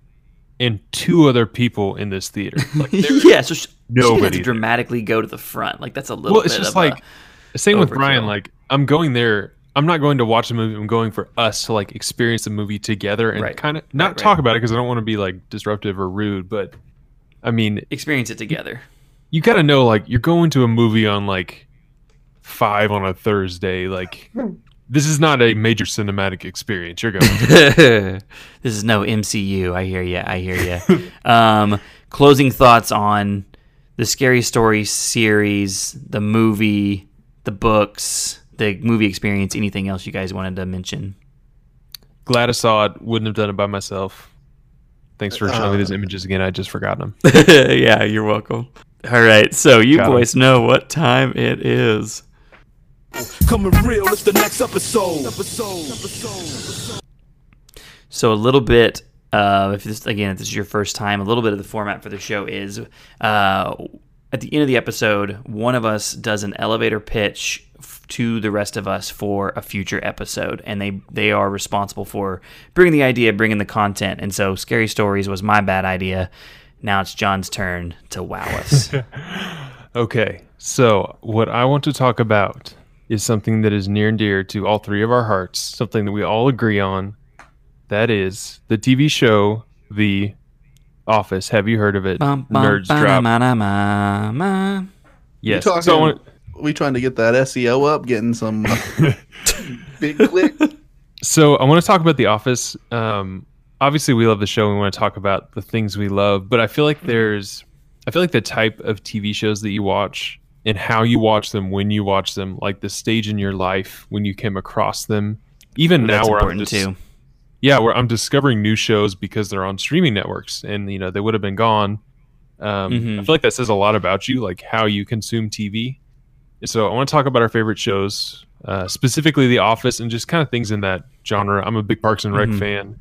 and two other people in this theater. Like, yeah, so she, she didn't Nobody to dramatically go to the front. Like, that's a little well, it's bit just of like a, same with Brian. Like I'm going there. I'm not going to watch the movie. I'm going for us to like experience the movie together and Right. kind of not right. talk about it because I don't want to be like disruptive or rude. But I mean, experience it together. You got to know like you're going to a movie on like five on a Thursday. Like this is not a major cinematic experience. You're going. to. this is no MCU. I hear you. I hear you. um, closing thoughts on the Scary Story series, the movie, the books, the movie experience. Anything else you guys wanted to mention? Glad I saw it. Wouldn't have done it by myself. Thanks for showing me Uh, those images again. I just forgot them. yeah, you're welcome. All right, so you Got 'em. boys know what time it is. Coming real, it's the next episode. Episode. Episode. So a little bit, uh, if this again, if this is your first time, a little bit of the format for the show is uh, at the end of the episode, one of us does an elevator pitch f- to the rest of us for a future episode, and they they are responsible for bringing the idea, bringing the content. And so, scary stories was my bad idea. Now it's John's turn to wow us. Okay, so what I want to talk about is something that is near and dear to all three of our hearts, something that we all agree on. That is the TV show The Office. Have you heard of it? Bum, bum, Nerds drop. ba-da-ma-da-ma-ma. Yes. talking, So I want, we trying to get that SEO up, getting some big clicks. so I want to talk about The Office. Um, obviously, we love the show. and We want to talk about the things we love, but I feel like there's, I feel like the type of TV shows that you watch and how you watch them, when you watch them, like the stage in your life when you came across them. Even now, That's where I'm just, too. yeah, where I'm discovering new shows because they're on streaming networks, and you know they would have been gone. Um, Mhm. I feel like that says a lot about you, like how you consume TV. So I want to talk about our favorite shows, uh, specifically The Office, and just kind of things in that genre. I'm a big Parks and Rec Mhm. fan.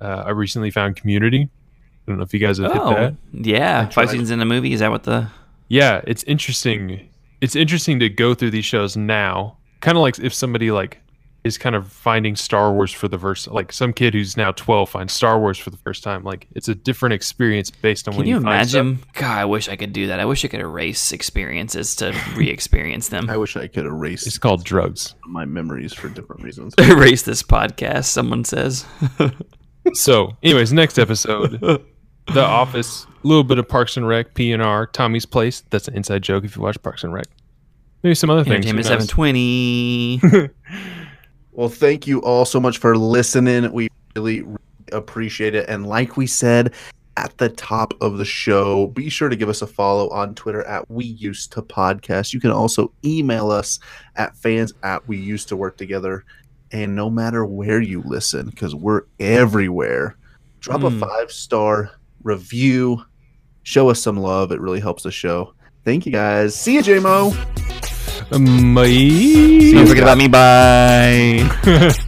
Uh, I recently found Community. I don't know if you guys have hit Oh, that. yeah. Five tried. seasons in a movie. Is that what the? Yeah, it's interesting. It's interesting to go through these shows now. Kind of like if somebody like is kind of finding Star Wars for the first like some kid who's now 12 finds Star Wars for the first time. Like it's a different experience based on Can when you you, imagine? God, I wish I could do that. I wish I could erase experiences to re-experience them. I wish I could erase It's called drugs. my memories for different reasons. erase this podcast. Someone says. So, anyways, next episode, The Office, a little bit of Parks and Rec, PNR, Tommy's Place. That's an inside joke if you watch Parks and Rec. Maybe some other things. who Entertainment seven twenty. Well, thank you all so much for listening. We really, really appreciate it. And like we said at the top of the show. Be sure to give us a follow on Twitter at We Used to Podcast. You can also email us at fans at We Used to Work Together. And no matter where you listen, because we're everywhere, drop a Mm. five star review. Show us some love. It really helps the show. Thank you guys. See you, JMO. Bye. Don't forget about me. Bye.